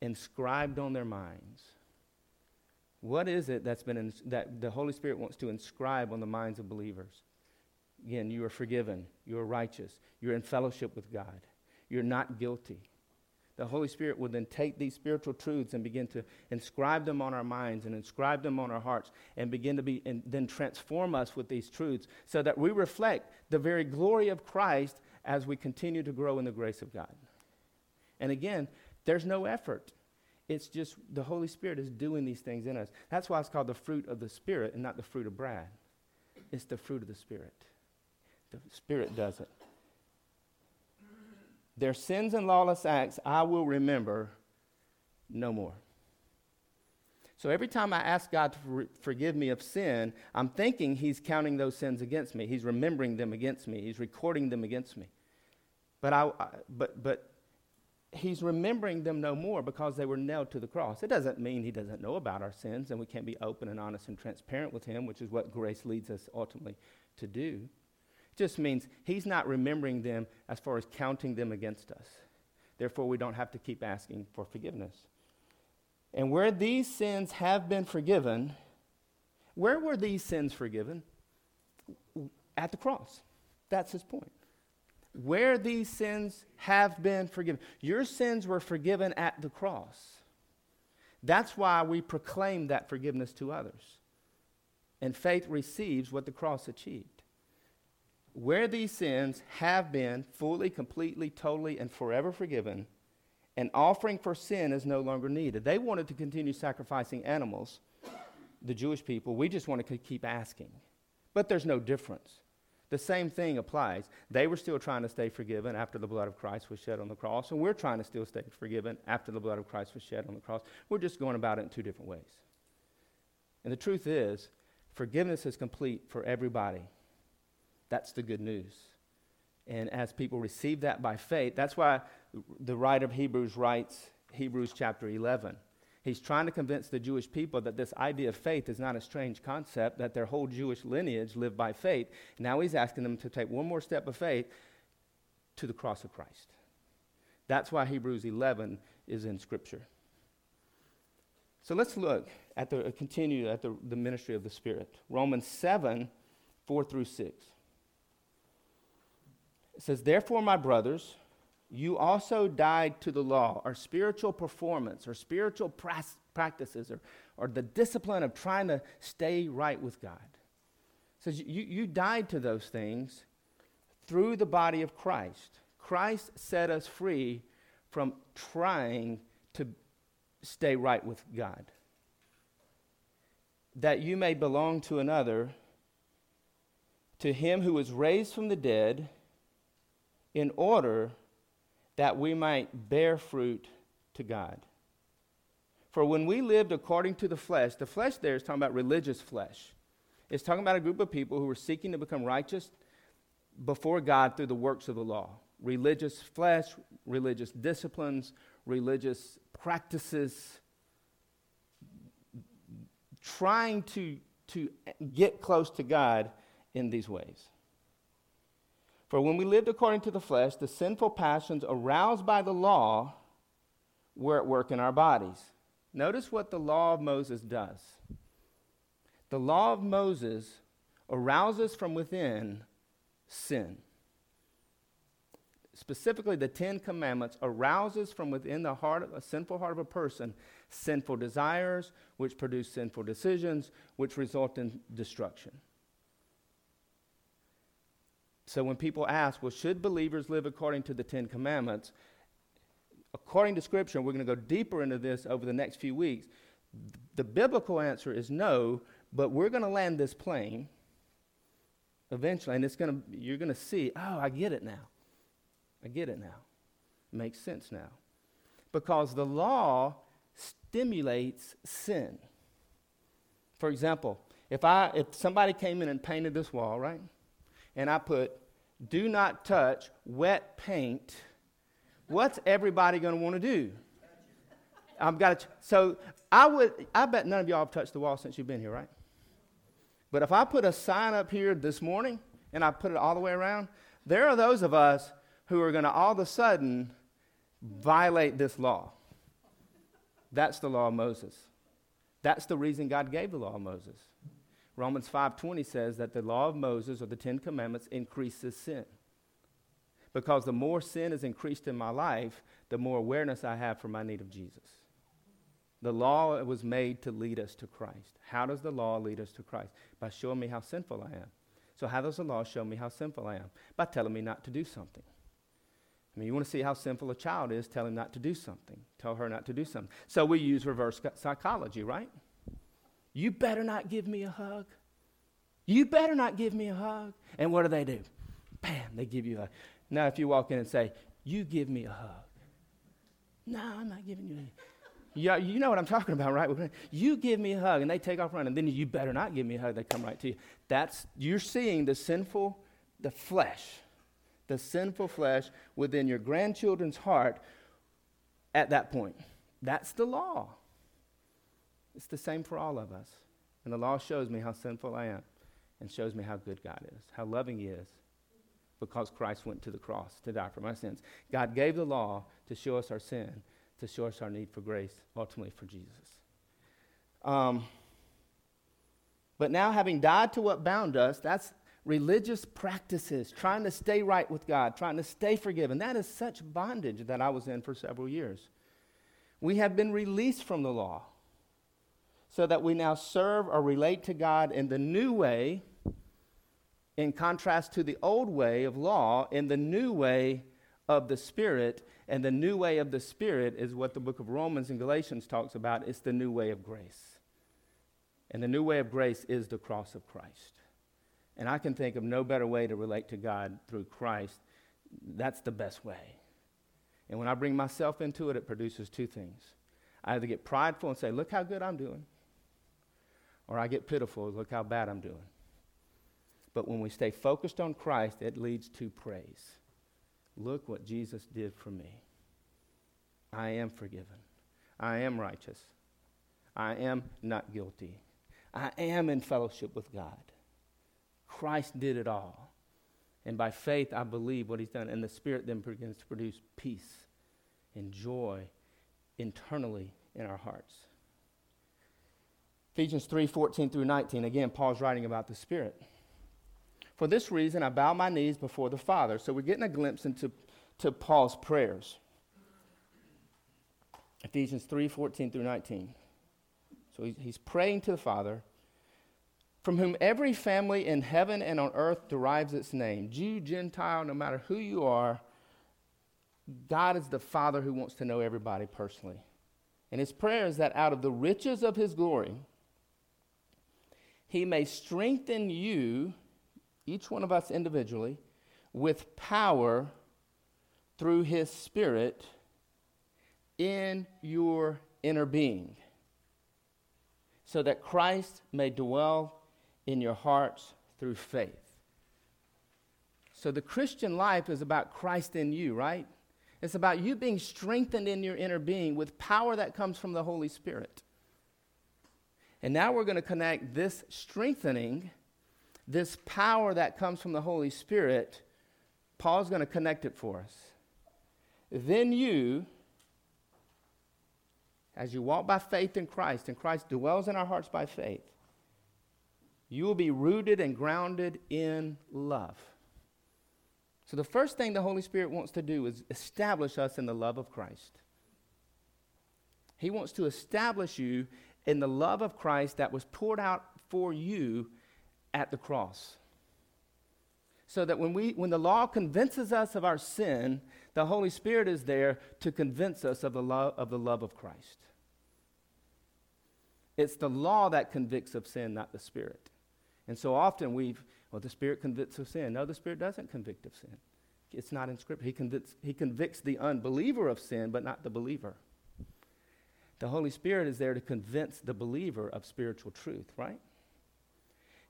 S1: Inscribed on their minds what is it that's been that the Holy Spirit wants to inscribe on the minds of believers? Again, you are forgiven, you are righteous, you're in fellowship with God, you're not guilty. The Holy Spirit will then take these spiritual truths and begin to inscribe them on our minds and inscribe them on our hearts and begin to be and then transform us with these truths so that we reflect the very glory of Christ as we continue to grow in the grace of God. And again, there's no effort. It's just the Holy Spirit is doing these things in us. That's why it's called the fruit of the Spirit and not the fruit of Brad. It's the fruit of the Spirit. The Spirit does it. Their sins and lawless acts I will remember no more. So every time I ask God to forgive me of sin, I'm thinking He's counting those sins against me. He's remembering them against me. He's recording them against me. But I, but but he's remembering them no more because they were nailed to the cross. It doesn't mean he doesn't know about our sins and we can't be open and honest and transparent with him, which is what grace leads us ultimately to do. Just means he's not remembering them as far as counting them against us. Therefore, we don't have to keep asking for forgiveness. And where these sins have been forgiven, where were these sins forgiven? At the cross. That's his point where these sins have been forgiven. Your sins were forgiven at the cross. That's why we proclaim that forgiveness to others. And faith receives what the cross achieved. Where these sins have been fully, completely, totally, and forever forgiven, an offering for sin is no longer needed. They wanted to continue sacrificing animals, the Jewish people. We just want to keep asking. But there's no difference. The same thing applies. They were still trying to stay forgiven after the blood of Christ was shed on the cross, and we're trying to still stay forgiven after the blood of Christ was shed on the cross. We're just going about it in two different ways. And the truth is, forgiveness is complete for everybody. That's the good news. And as people receive that by faith, that's why the writer of Hebrews writes Hebrews chapter 11. He's trying to convince the Jewish people that this idea of faith is not a strange concept, that their whole Jewish lineage lived by faith. Now he's asking them to take one more step of faith to the cross of Christ. That's why Hebrews 11 is in Scripture. So let's look at the, uh, continue at the, the ministry of the Spirit. Romans 7, 4 through 6. It says, Therefore, my brothers, you also died to the law, or spiritual performance, or spiritual pras- practices, or, or the discipline of trying to stay right with God. So you, you died to those things through the body of Christ. Christ set us free from trying to stay right with God. That you may belong to another, to him who was raised from the dead in order that we might bear fruit to God. For when we lived according to the flesh, the flesh there is talking about religious flesh. It's talking about a group of people who were seeking to become righteous before God through the works of the law. Religious flesh, religious disciplines, religious practices, trying to, to get close to God in these ways. For when we lived according to the flesh, the sinful passions aroused by the law were at work in our bodies. Notice what the law of Moses does. The law of Moses arouses from within sin. Specifically, the Ten Commandments arouses from within the heart of a sinful heart of a person sinful desires, which produce sinful decisions, which result in destruction. So when people ask, well, should believers live according to the Ten Commandments? According to Scripture, we're going to go deeper into this over the next few weeks. The biblical answer is no, but we're going to land this plane eventually, and it's going to, you're going to see, oh, I get it now. I get it now. It makes sense now. Because the law stimulates sin. For example, if I if somebody came in and painted this wall, right? And I put, do not touch wet paint, what's everybody going to want to do? I've got to. So I would. I bet none of y'all have touched the wall since you've been here, right? But if I put a sign up here this morning and I put it all the way around, there are those of us who are going to all of a sudden violate this law. That's the law of Moses. That's the reason God gave the law of Moses. Romans 5:20 says that the law of Moses or the 10 commandments increases sin. Because the more sin is increased in my life, the more awareness I have for my need of Jesus. The law was made to lead us to Christ. How does the law lead us to Christ? By showing me how sinful I am. So, how does the law show me how sinful I am? By telling me not to do something. I mean, you want to see how sinful a child is, tell him not to do something. Tell her not to do something. So, we use reverse psychology, right? You better not give me a hug. You better not give me a hug. And what do they do? Bam, they give you a hug. Now, if you walk in and say, You give me a hug. No, I'm not giving you any. Yeah, you know what I'm talking about, right? You give me a hug, and they take off running. Then you better not give me a hug. They come right to you. That's you're seeing the sinful, the flesh, the sinful flesh within your grandchildren's heart at that point. That's the law. It's the same for all of us. And the law shows me how sinful I am and shows me how good God is, how loving He is, because Christ went to the cross to die for my sins. God gave the law to show us our sin, to show us our need for grace, ultimately for Jesus. Um, but now, having died to what bound us, that's religious practices, trying to stay right with God, trying to stay forgiven. That is such bondage that I was in for several years. We have been released from the law so that we now serve or relate to God in the new way, in contrast to the old way of law, in the new way of the Spirit. And the new way of the Spirit is what the book of Romans and Galatians talks about. It's the new way of grace. And the new way of grace is the cross of Christ. And I can think of no better way to relate to God through Christ. That's the best way. And when I bring myself into it, it produces two things. I either get prideful and say, Look how good I'm doing or I get pitiful, look how bad I'm doing. But when we stay focused on Christ, it leads to praise. Look what Jesus did for me. I am forgiven. I am righteous. I am not guilty. I am in fellowship with God. Christ did it all. And by faith, I believe what he's done. And the Spirit then begins to produce peace and joy internally in our hearts. Ephesians 3 14 through 19. Again, Paul's writing about the Spirit. For this reason, I bow my knees before the Father. So we're getting a glimpse into to Paul's prayers. Ephesians 3 14 through 19. So he's praying to the Father, from whom every family in heaven and on earth derives its name. Jew, Gentile, no matter who you are, God is the Father who wants to know everybody personally. And his prayer is that out of the riches of his glory, he may strengthen you, each one of us individually, with power through his Spirit in your inner being, so that Christ may dwell in your hearts through faith. So the Christian life is about Christ in you, right? It's about you being strengthened in your inner being with power that comes from the Holy Spirit. And now we're going to connect this strengthening, this power that comes from the Holy Spirit. Paul's going to connect it for us. Then you, as you walk by faith in Christ, and Christ dwells in our hearts by faith, you will be rooted and grounded in love. So, the first thing the Holy Spirit wants to do is establish us in the love of Christ. He wants to establish you in the love of Christ that was poured out for you at the cross. So that when, we, when the law convinces us of our sin, the Holy Spirit is there to convince us of the, love, of the love of Christ. It's the law that convicts of sin, not the Spirit. And so often we've, well, the Spirit convicts of sin. No, the Spirit doesn't convict of sin. It's not in Scripture. He convicts, he convicts the unbeliever of sin, but not the believer. The Holy Spirit is there to convince the believer of spiritual truth, right?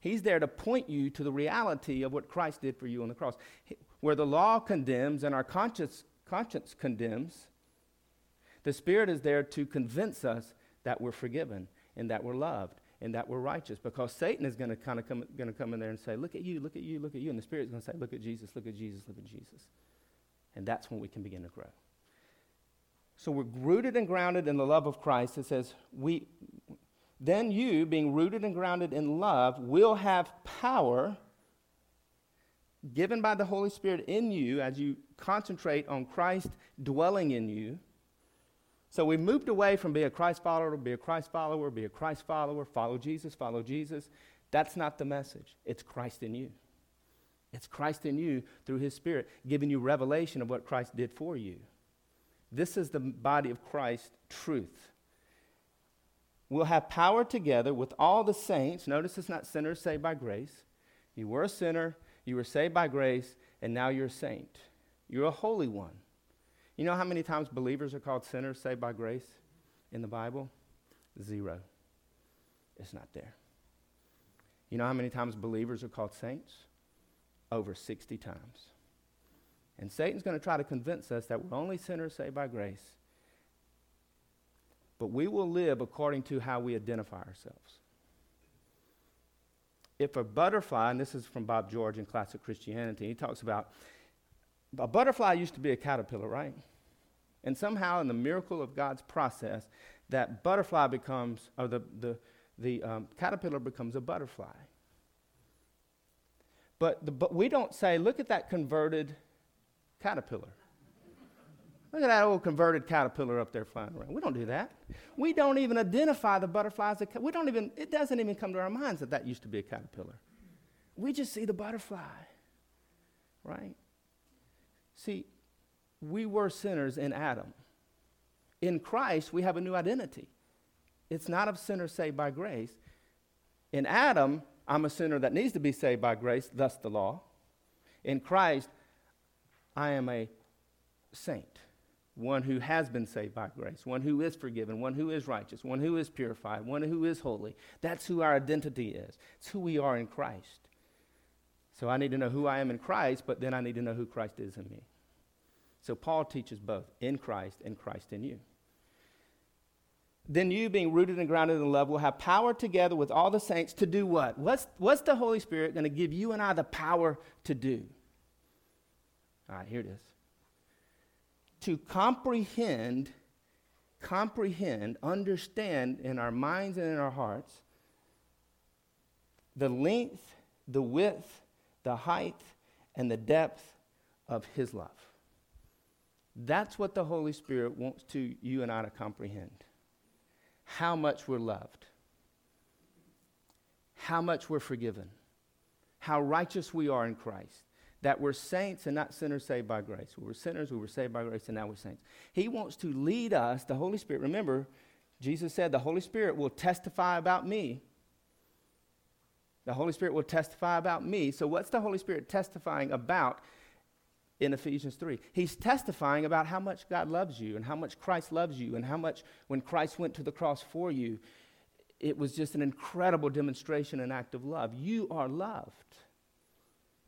S1: He's there to point you to the reality of what Christ did for you on the cross. Where the law condemns and our conscience, conscience condemns, the Spirit is there to convince us that we're forgiven and that we're loved and that we're righteous because Satan is going to kind of come, going to come in there and say, Look at you, look at you, look at you. And the Spirit is going to say, Look at Jesus, look at Jesus, look at Jesus. And that's when we can begin to grow. So we're rooted and grounded in the love of Christ. It says, we, Then you, being rooted and grounded in love, will have power given by the Holy Spirit in you as you concentrate on Christ dwelling in you so we moved away from be a Christ follower be a Christ follower, be a Christ follower, follow Jesus, follow Jesus. That's not the message. It's Christ in you. It's Christ in you through his Spirit, giving you revelation of what Christ did for you. This is the body of Christ truth. We'll have power together with all the saints. Notice it's not sinners saved by grace. You were a sinner, you were saved by grace, and now you're a saint. You're a holy one. You know how many times believers are called sinners saved by grace in the Bible? Zero. It's not there. You know how many times believers are called saints? Over 60 times. And Satan's going to try to convince us that we're only sinners saved by grace. But we will live according to how we identify ourselves. If a butterfly, and this is from Bob George in Classic Christianity, he talks about a butterfly used to be a caterpillar, right? And somehow, in the miracle of God's process, that butterfly becomes, or the, the, the um, caterpillar becomes a butterfly. But, the, but we don't say, look at that converted caterpillar. Look at that old converted caterpillar up there flying around. We don't do that. We don't even identify the butterfly as a we don't even it doesn't even come to our minds that that used to be a caterpillar. We just see the butterfly. Right? See, we were sinners in Adam. In Christ, we have a new identity. It's not of sinners saved by grace. In Adam, I'm a sinner that needs to be saved by grace, thus the law. In Christ, I am a saint, one who has been saved by grace, one who is forgiven, one who is righteous, one who is purified, one who is holy. That's who our identity is. It's who we are in Christ. So I need to know who I am in Christ, but then I need to know who Christ is in me. So Paul teaches both in Christ and Christ in you. Then you, being rooted and grounded in love, will have power together with all the saints to do what? What's, what's the Holy Spirit going to give you and I the power to do? All right, here it is. To comprehend, comprehend, understand in our minds and in our hearts the length, the width, the height, and the depth of His love. That's what the Holy Spirit wants to you and I to comprehend. How much we're loved. How much we're forgiven. How righteous we are in Christ. That we're saints and not sinners saved by grace. We were sinners, we were saved by grace, and now we're saints. He wants to lead us, the Holy Spirit. Remember, Jesus said, The Holy Spirit will testify about me. The Holy Spirit will testify about me. So, what's the Holy Spirit testifying about? in Ephesians 3. He's testifying about how much God loves you and how much Christ loves you and how much when Christ went to the cross for you, it was just an incredible demonstration and act of love. You are loved.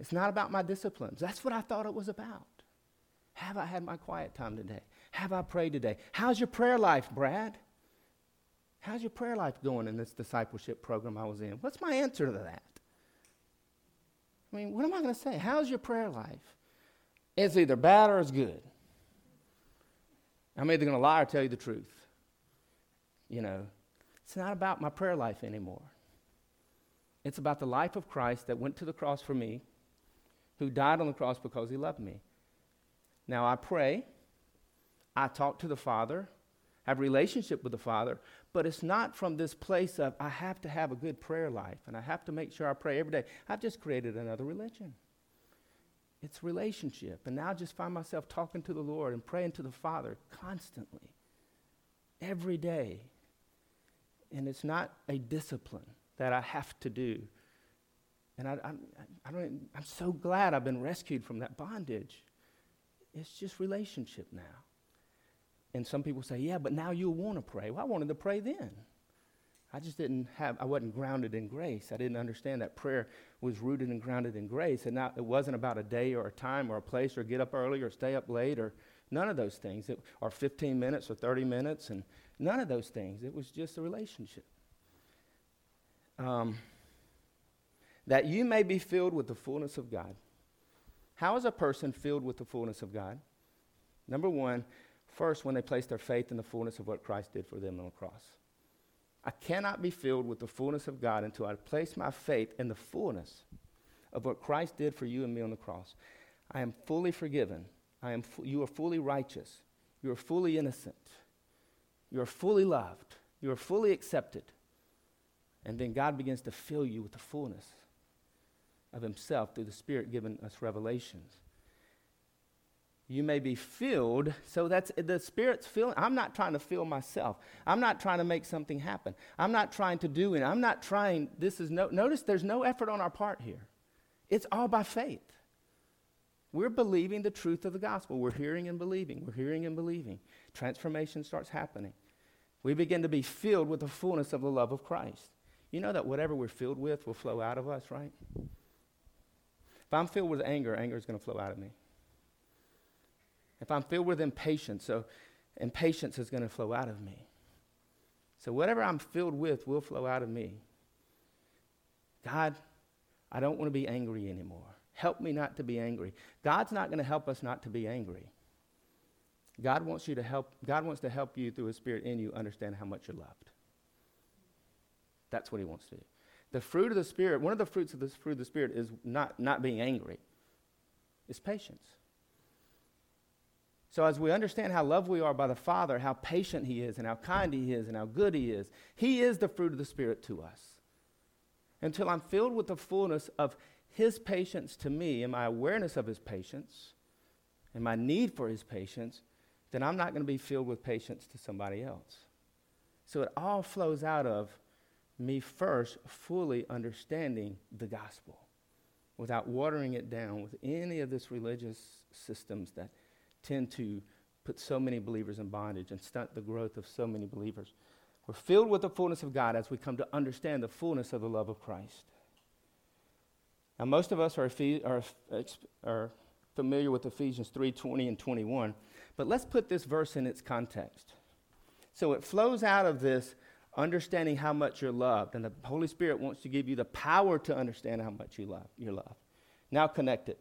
S1: It's not about my disciplines. That's what I thought it was about. Have I had my quiet time today? Have I prayed today? How's your prayer life, Brad? How's your prayer life going in this discipleship program I was in? What's my answer to that? I mean, what am I going to say? How's your prayer life? It's either bad or it's good. I'm either going to lie or tell you the truth. You know, it's not about my prayer life anymore. It's about the life of Christ that went to the cross for me, who died on the cross because he loved me. Now I pray, I talk to the Father, have relationship with the Father, but it's not from this place of I have to have a good prayer life and I have to make sure I pray every day. I've just created another religion. It's relationship. And now I just find myself talking to the Lord and praying to the Father constantly, every day. And it's not a discipline that I have to do. And I, I, I don't, I'm so glad I've been rescued from that bondage. It's just relationship now. And some people say, yeah, but now you'll want to pray. Well, I wanted to pray then. I just didn't have, I wasn't grounded in grace. I didn't understand that prayer was rooted and grounded in grace. And not, it wasn't about a day or a time or a place or get up early or stay up late or none of those things. It, or 15 minutes or 30 minutes and none of those things. It was just a relationship. Um, that you may be filled with the fullness of God. How is a person filled with the fullness of God? Number one, first, when they place their faith in the fullness of what Christ did for them on the cross. I cannot be filled with the fullness of God until I place my faith in the fullness of what Christ did for you and me on the cross. I am fully forgiven. I am fu- you are fully righteous. You are fully innocent. You are fully loved. You are fully accepted. And then God begins to fill you with the fullness of Himself through the Spirit giving us revelations you may be filled. So that's the Spirit's filling. I'm not trying to fill myself. I'm not trying to make something happen. I'm not trying to do it. I'm not trying. This is no, notice there's no effort on our part here. It's all by faith. We're believing the truth of the gospel. We're hearing and believing. We're hearing and believing. Transformation starts happening. We begin to be filled with the fullness of the love of Christ. You know that whatever we're filled with will flow out of us, right? If I'm filled with anger, anger is going to flow out of me. If I'm filled with impatience, so impatience is going to flow out of me. So whatever I'm filled with will flow out of me. God, I don't want to be angry anymore. Help me not to be angry. God's not going to help us not to be angry. God wants you to help God wants to help you through his spirit in you understand how much you're loved. That's what he wants to do. The fruit of the spirit, one of the fruits of the fruit of the spirit is not not being angry. It's patience. So, as we understand how loved we are by the Father, how patient He is, and how kind He is, and how good He is, He is the fruit of the Spirit to us. Until I'm filled with the fullness of His patience to me and my awareness of His patience and my need for His patience, then I'm not going to be filled with patience to somebody else. So, it all flows out of me first fully understanding the gospel without watering it down with any of this religious systems that tend to put so many believers in bondage and stunt the growth of so many believers. We're filled with the fullness of God as we come to understand the fullness of the love of Christ. Now, most of us are, are, are familiar with Ephesians 3 20 and 21, but let's put this verse in its context. So it flows out of this understanding how much you're loved, and the Holy Spirit wants to give you the power to understand how much you love, you're loved. Now connect it.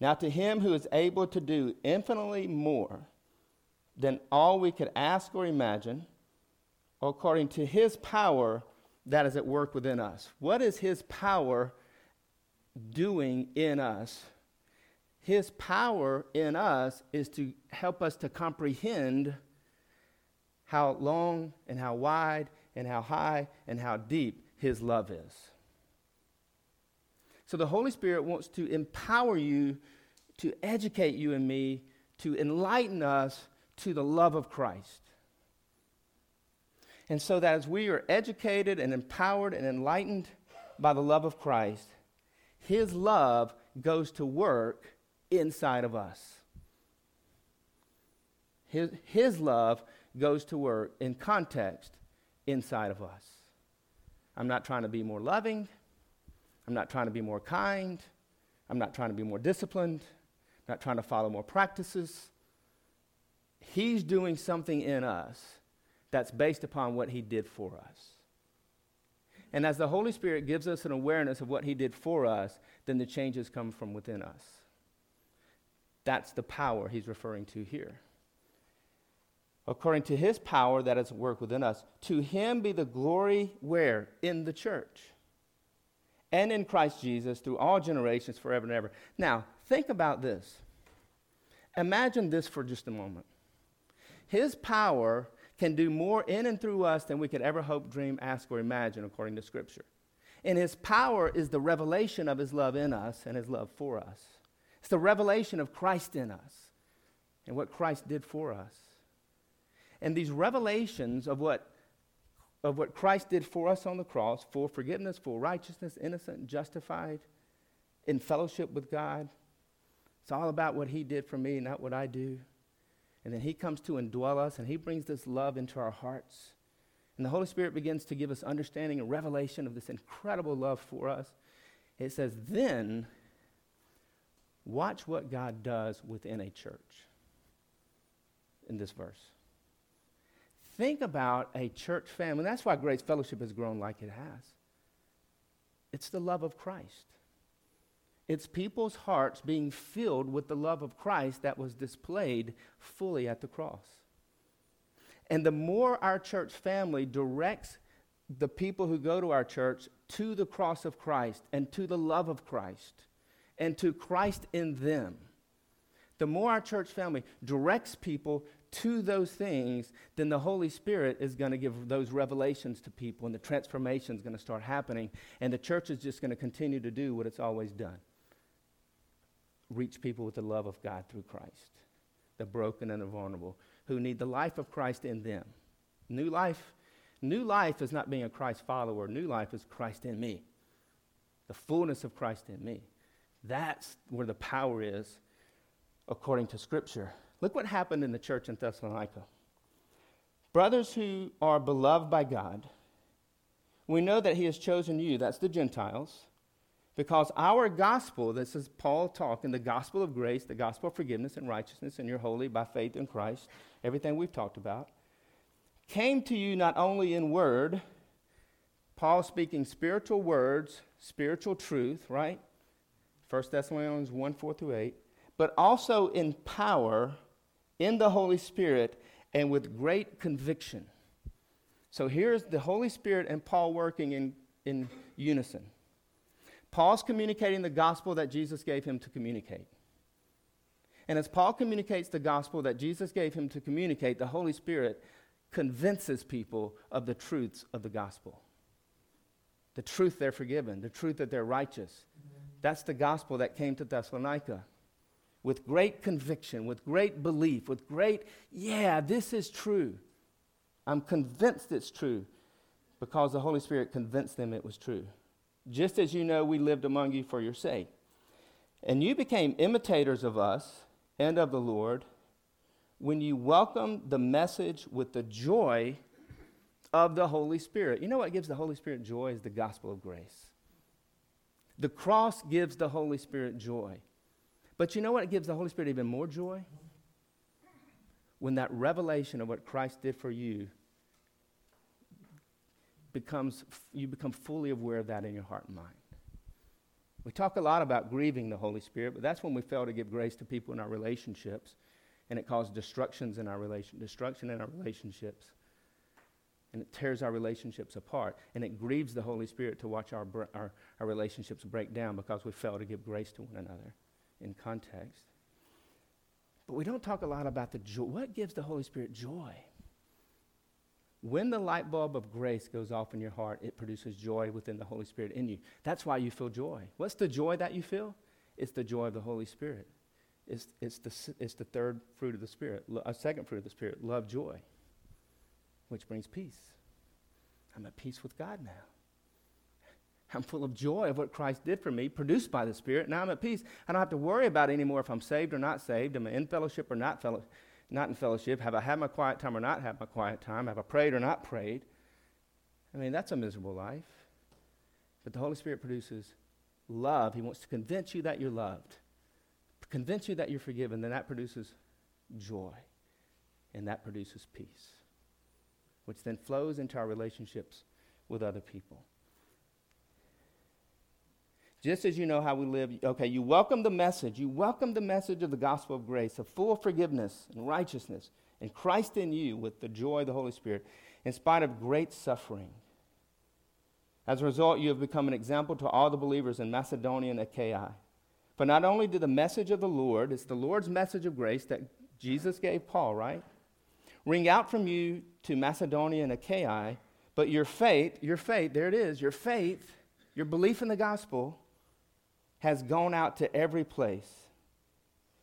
S1: Now, to him who is able to do infinitely more than all we could ask or imagine, according to his power that is at work within us. What is his power doing in us? His power in us is to help us to comprehend how long and how wide and how high and how deep his love is. So the Holy Spirit wants to empower you, to educate you and me, to enlighten us to the love of Christ. And so that as we are educated and empowered and enlightened by the love of Christ, His love goes to work inside of us. His, his love goes to work in context inside of us. I'm not trying to be more loving. I'm not trying to be more kind. I'm not trying to be more disciplined. I'm not trying to follow more practices. He's doing something in us that's based upon what He did for us. And as the Holy Spirit gives us an awareness of what He did for us, then the changes come from within us. That's the power He's referring to here. According to His power that is at work within us, to Him be the glory where? In the church and in Christ Jesus through all generations forever and ever. Now, think about this. Imagine this for just a moment. His power can do more in and through us than we could ever hope, dream, ask, or imagine, according to Scripture. And His power is the revelation of His love in us and His love for us. It's the revelation of Christ in us and what Christ did for us. And these revelations of what, of what Christ did for us on the cross, for forgiveness, for righteousness, innocent, justified, in fellowship with God, it's all about what He did for me, not what I do. And then He comes to indwell us and He brings this love into our hearts. And the Holy Spirit begins to give us understanding and revelation of this incredible love for us. It says, then watch what God does within a church in this verse. Think about a church family. That's why Grace Fellowship has grown like it has. It's the love of Christ. It's people's hearts being filled with the love of Christ that was displayed fully at the cross. And the more our church family directs the people who go to our church to the cross of Christ and to the love of Christ and to Christ in them, the more our church family directs people to those things, then the Holy Spirit is going to give those revelations to people and the transformation is going to start happening. And the church is just going to continue to do what it's always done reach people with the love of God through Christ, the broken and the vulnerable, who need the life of Christ in them. New life, new life is not being a Christ follower. New life is Christ in me. The fullness of Christ in me. That's where the power is according to Scripture. Look what happened in the church in Thessalonica. Brothers who are beloved by God, we know that He has chosen you, that's the Gentiles, because our gospel, this is Paul talking, the gospel of grace, the gospel of forgiveness and righteousness, and you're holy by faith in Christ, everything we've talked about, came to you not only in word, Paul speaking spiritual words, spiritual truth, right? 1 Thessalonians 1 4 through 8, but also in power, in the Holy Spirit, and with great conviction. So here's the Holy Spirit and Paul working in, in unison. Paul's communicating the gospel that Jesus gave him to communicate. And as Paul communicates the gospel that Jesus gave him to communicate, the Holy Spirit convinces people of the truths of the gospel. The truth they're forgiven, the truth that they're righteous. That's the gospel that came to Thessalonica with great conviction, with great belief, with great, yeah, this is true. I'm convinced it's true because the Holy Spirit convinced them it was true just as you know we lived among you for your sake. And you became imitators of us and of the Lord when you welcomed the message with the joy of the Holy Spirit. You know what gives the Holy Spirit joy is the gospel of grace. The cross gives the Holy Spirit joy. But you know what It gives the Holy Spirit even more joy? When that revelation of what Christ did for you becomes, you become fully aware of that in your heart and mind. We talk a lot about grieving the Holy Spirit, but that's when we fail to give grace to people in our relationships, and it causes destructions in our relation, destruction in our relationships, and it tears our relationships apart, and it grieves the Holy Spirit to watch our, our, our relationships break down because we fail to give grace to one another in context. But we don't talk a lot about the joy. What gives the Holy Spirit joy? When the light bulb of grace goes off in your heart, it produces joy within the Holy Spirit in you. That's why you feel joy. What's the joy that you feel? It's the joy of the Holy Spirit. It's, it's, the, it's the third fruit of the Spirit, a second fruit of the Spirit, love, joy, which brings peace. I'm at peace with God now. I'm full of joy of what Christ did for me, produced by the Spirit. Now I'm at peace. I don't have to worry about anymore if I'm saved or not saved. Am I in fellowship or not, fellow, not in fellowship? Have I had my quiet time or not had my quiet time? Have I prayed or not prayed? I mean, that's a miserable life. But the Holy Spirit produces love. He wants to convince you that you're loved, convince you that you're forgiven. Then that produces joy, and that produces peace, which then flows into our relationships with other people. Just as you know how we live, okay, you welcome the message. You welcome the message of the gospel of grace, of full forgiveness and righteousness, and Christ in you with the joy of the Holy Spirit, in spite of great suffering. As a result, you have become an example to all the believers in Macedonia and Achaia. For not only did the message of the Lord, it's the Lord's message of grace that Jesus gave Paul, right? Ring out from you to Macedonia and Achaia, but your faith, your faith, there it is, your faith, your belief in the gospel has gone out to every place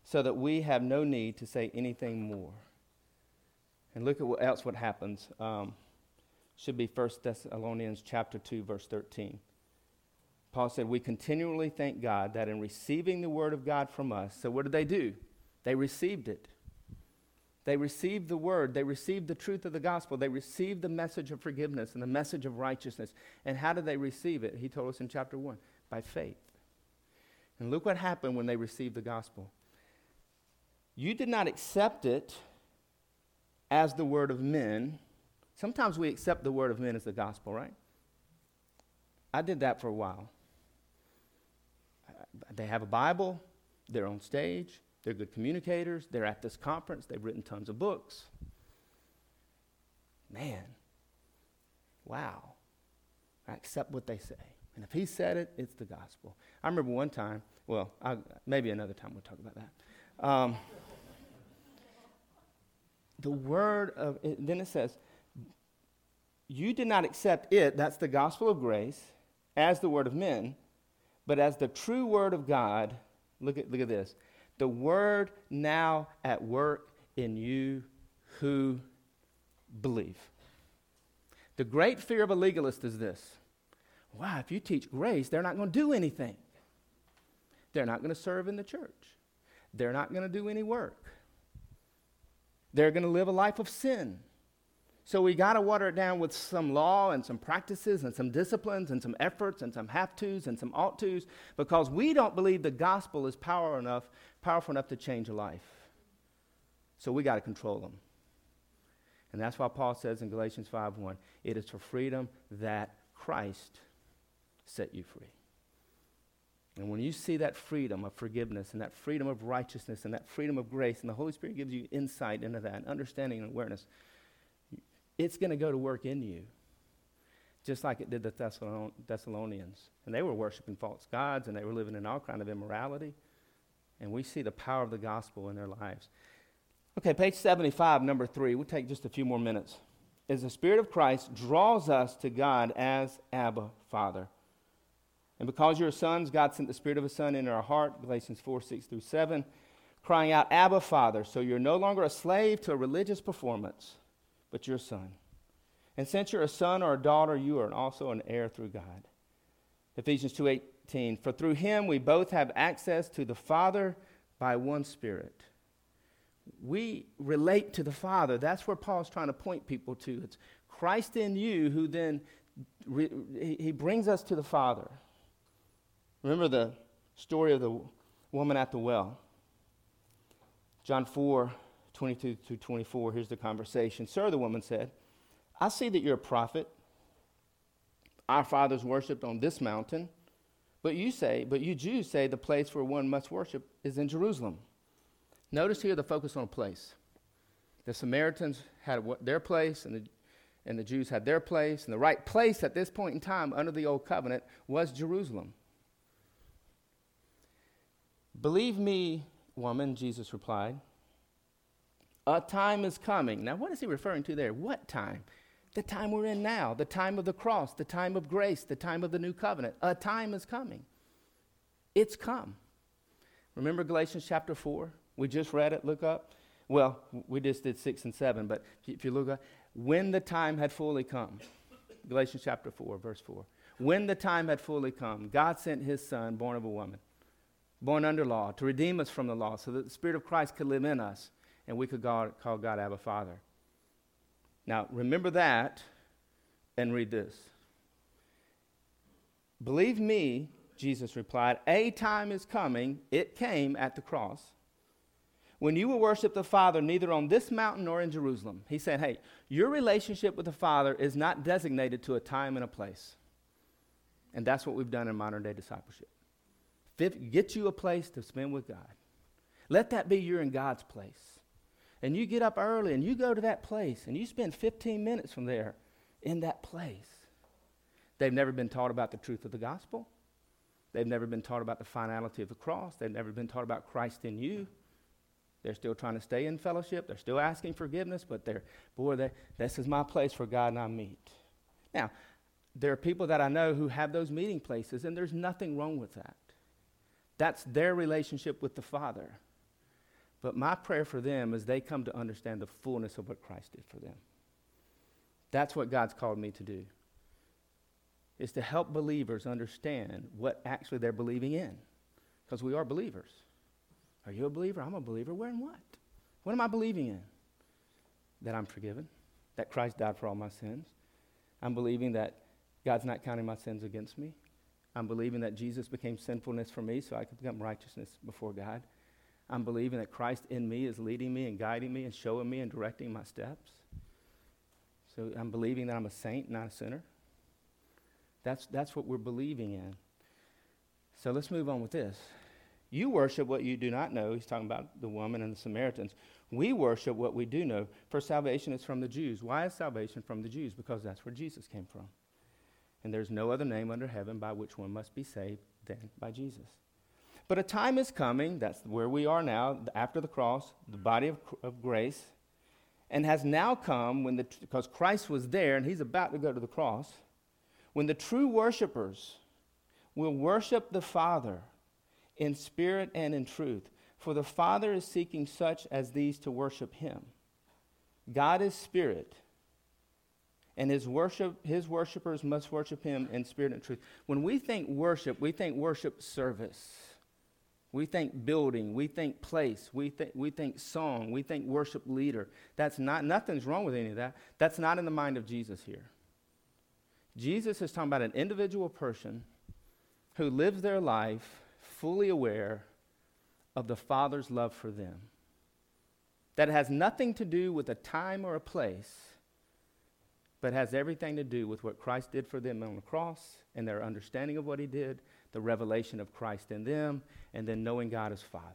S1: so that we have no need to say anything more. And look at what else what happens. Um, should be 1 Thessalonians chapter 2 verse 13. Paul said, "We continually thank God that in receiving the word of God from us, so what did they do? They received it. They received the word, they received the truth of the gospel, they received the message of forgiveness and the message of righteousness. And how did they receive it? He told us in chapter 1, by faith. And look what happened when they received the gospel. You did not accept it as the word of men. Sometimes we accept the word of men as the gospel, right? I did that for a while. They have a Bible, they're on stage, they're good communicators, they're at this conference, they've written tons of books. Man, wow. I accept what they say. And if he said it, it's the gospel. I remember one time, well, I, maybe another time we'll talk about that. Um, the word of, it, then it says, you did not accept it, that's the gospel of grace, as the word of men, but as the true word of God. Look at, look at this. The word now at work in you who believe. The great fear of a legalist is this wow, if you teach grace, they're not going to do anything. They're not going to serve in the church. They're not going to do any work. They're going to live a life of sin. So we got to water it down with some law and some practices and some disciplines and some efforts and some have tos and some ought tos because we don't believe the gospel is power enough, powerful enough to change a life. So we got to control them. And that's why Paul says in Galatians 5:1, it is for freedom that Christ set you free. And when you see that freedom of forgiveness and that freedom of righteousness and that freedom of grace, and the Holy Spirit gives you insight into that, understanding and awareness, it's going to go to work in you, just like it did the Thessalonians. And they were worshiping false gods and they were living in all kind of immorality. And we see the power of the gospel in their lives. Okay, page 75, number three. We'll take just a few more minutes. Is the Spirit of Christ draws us to God as Abba, Father. And because you're sons, God sent the Spirit of a Son into our heart, Galatians 4 6 through 7, crying out, Abba, Father. So you're no longer a slave to a religious performance, but you're a son. And since you're a son or a daughter, you are also an heir through God. Ephesians 2:18 For through him we both have access to the Father by one Spirit. We relate to the Father. That's where Paul's trying to point people to. It's Christ in you who then re- he brings us to the Father. Remember the story of the woman at the well. John 4, 22 to 24. Here's the conversation. Sir, the woman said, I see that you're a prophet. Our fathers worshipped on this mountain. But you say, but you Jews say the place where one must worship is in Jerusalem. Notice here the focus on a place. The Samaritans had their place, and the, and the Jews had their place. And the right place at this point in time under the old covenant was Jerusalem. Believe me, woman, Jesus replied. A time is coming. Now, what is he referring to there? What time? The time we're in now, the time of the cross, the time of grace, the time of the new covenant. A time is coming. It's come. Remember Galatians chapter 4? We just read it. Look up. Well, we just did 6 and 7, but if you look up, when the time had fully come, Galatians chapter 4, verse 4. when the time had fully come, God sent his son, born of a woman, born under law, to redeem us from the law, so that the Spirit of Christ could live in us and we could God, call God Abba Father. Now, remember that and read this. Believe me, Jesus replied, a time is coming, it came at the cross, when you will worship the Father neither on this mountain nor in Jerusalem. He said, hey, your relationship with the Father is not designated to a time and a place. And that's what we've done in modern day discipleship. Get you a place to spend with God. Let that be you're in God's place. And you get up early and you go to that place and you spend 15 minutes from there in that place. They've never been taught about the truth of the gospel. They've never been taught about the finality of the cross. They've never been taught about Christ in you. They're still trying to stay in fellowship. They're still asking forgiveness, but they're, boy, they, this is my place where God and I meet. Now, there are people that I know who have those meeting places, and there's nothing wrong with that. That's their relationship with the Father. But my prayer for them is they come to understand the fullness of what Christ did for them. That's what God's called me to do. Is to help believers understand what actually they're believing in. Because we are believers. Are you a believer? I'm a believer. Where and what? What am I believing in? That I'm forgiven, that Christ died for all my sins. I'm believing that God's not counting my sins against me. I'm believing that Jesus became sinfulness for me so I could become righteousness before God. I'm believing that Christ in me is leading me and guiding me and showing me and directing my steps. So I'm believing that I'm a saint, not a sinner. That's, that's what we're believing in. So let's move on with this. You worship what you do not know. He's talking about the woman and the Samaritans. We worship what we do know, for salvation is from the Jews. Why is salvation from the Jews? Because that's where Jesus came from. And there's no other name under heaven by which one must be saved than by Jesus. But a time is coming, that's where we are now, after the cross, the body of, of grace, and has now come when the, because Christ was there and he's about to go to the cross, when the true worshipers will worship the Father in spirit and in truth. For the Father is seeking such as these to worship him. God is spirit and his worship his worshipers must worship him in spirit and truth. When we think worship we think worship service. We think building. We think place. We, th- we think song. We think worship leader. That's not nothing's wrong with any of that. That's not in the mind of jesus here. Jesus is talking about an individual person who lives their life fully aware of the father's love for them. That has nothing to do with a time or a place but has everything to do with what Christ did for them on the cross and their understanding of what he did, the revelation of Christ in them, and then knowing God as Father.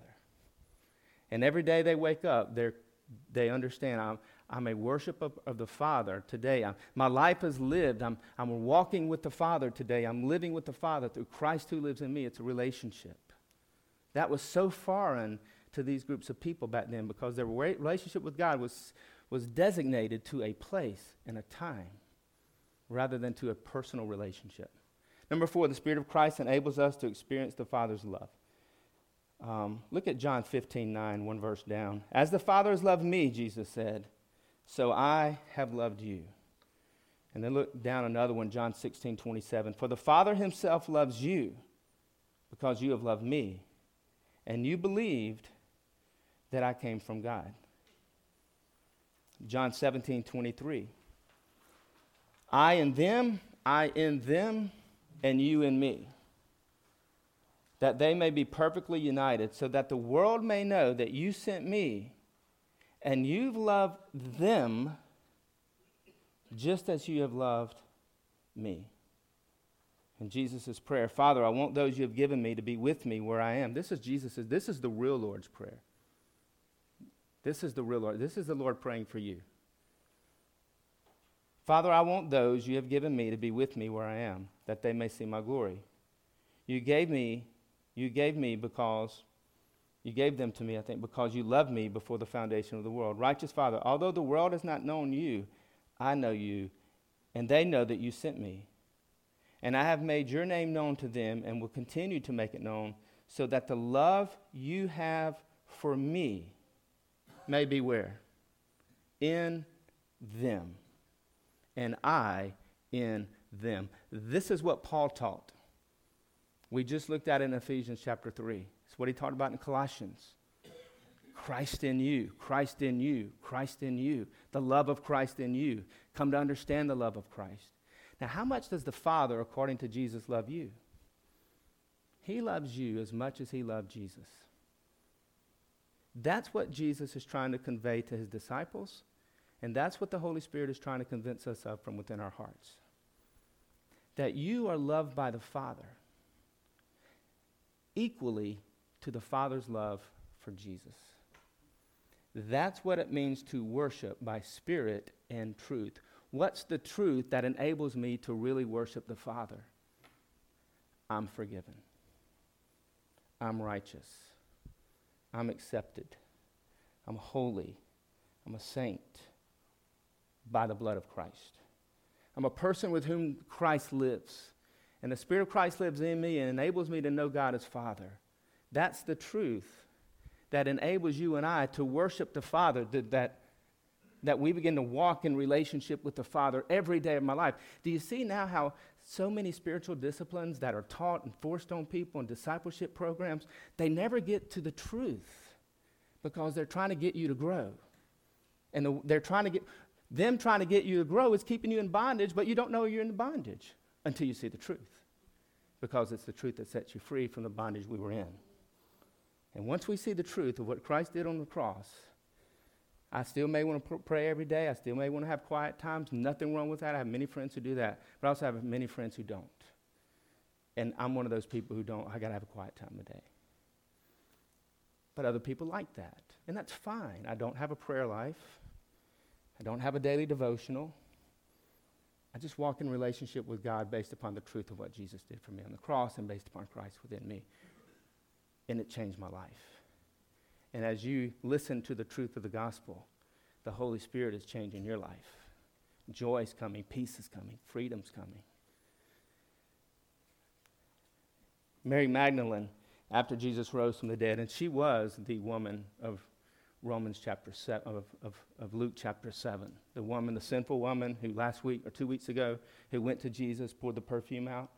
S1: And every day they wake up, they they understand I'm, I'm a worship of, of the Father today. I'm, my life is lived. I'm, I'm walking with the Father today. I'm living with the Father through Christ who lives in me. It's a relationship. That was so foreign to these groups of people back then because their relationship with God was was designated to a place and a time rather than to a personal relationship. Number four, the Spirit of Christ enables us to experience the Father's love. Um, look at John 15, 9, one verse down. As the Father has loved me, Jesus said, so I have loved you. And then look down another one, John 16, 27. For the Father himself loves you because you have loved me, and you believed that I came from God. John 17, 23. I in them, I in them, and you in me. That they may be perfectly united, so that the world may know that you sent me and you've loved them just as you have loved me. And Jesus' prayer, Father, I want those you have given me to be with me where I am. This is Jesus' this is the real Lord's prayer. This is the real Lord. This is the Lord praying for you. Father, I want those you have given me to be with me where I am, that they may see my glory. You gave me, you gave me because you gave them to me, I think, because you loved me before the foundation of the world. Righteous Father, although the world has not known you, I know you, and they know that you sent me. And I have made your name known to them and will continue to make it known, so that the love you have for me may be where? In them, and I in them. This is what Paul taught. We just looked at in Ephesians chapter 3. It's what he taught about in Colossians. Christ in you, Christ in you, Christ in you, the love of Christ in you. Come to understand the love of Christ. Now, how much does the Father, according to Jesus, love you? He loves you as much as he loved Jesus. That's what Jesus is trying to convey to his disciples, and that's what the Holy Spirit is trying to convince us of from within our hearts. That you are loved by the Father equally to the Father's love for Jesus. That's what it means to worship by spirit and truth. What's the truth that enables me to really worship the Father? I'm forgiven. I'm righteous. I'm accepted. I'm holy. I'm a saint by the blood of Christ. I'm a person with whom Christ lives. And the Spirit of Christ lives in me and enables me to know God as Father. That's the truth that enables you and I to worship the Father, that, that, that we begin to walk in relationship with the Father every day of my life. Do you see now how so many spiritual disciplines that are taught and forced on people in discipleship programs, they never get to the truth because they're trying to get you to grow. And the, they're trying to get, them trying to get you to grow is keeping you in bondage, but you don't know you're in the bondage until you see the truth because it's the truth that sets you free from the bondage we were in. And once we see the truth of what Christ did on the cross, I still may want to pr- pray every day. I still may want to have quiet times. Nothing wrong with that. I have many friends who do that. But I also have many friends who don't. And I'm one of those people who don't. I got to have a quiet time a day. But other people like that. And that's fine. I don't have a prayer life. I don't have a daily devotional. I just walk in relationship with God based upon the truth of what Jesus did for me on the cross and based upon Christ within me and it changed my life. And as you listen to the truth of the gospel, the Holy Spirit is changing your life. Joy is coming, peace is coming, freedom's coming. Mary Magdalene, after Jesus rose from the dead, and she was the woman of Romans chapter 7, of, of, of Luke chapter 7. The woman, the sinful woman who last week or two weeks ago, who went to Jesus, poured the perfume out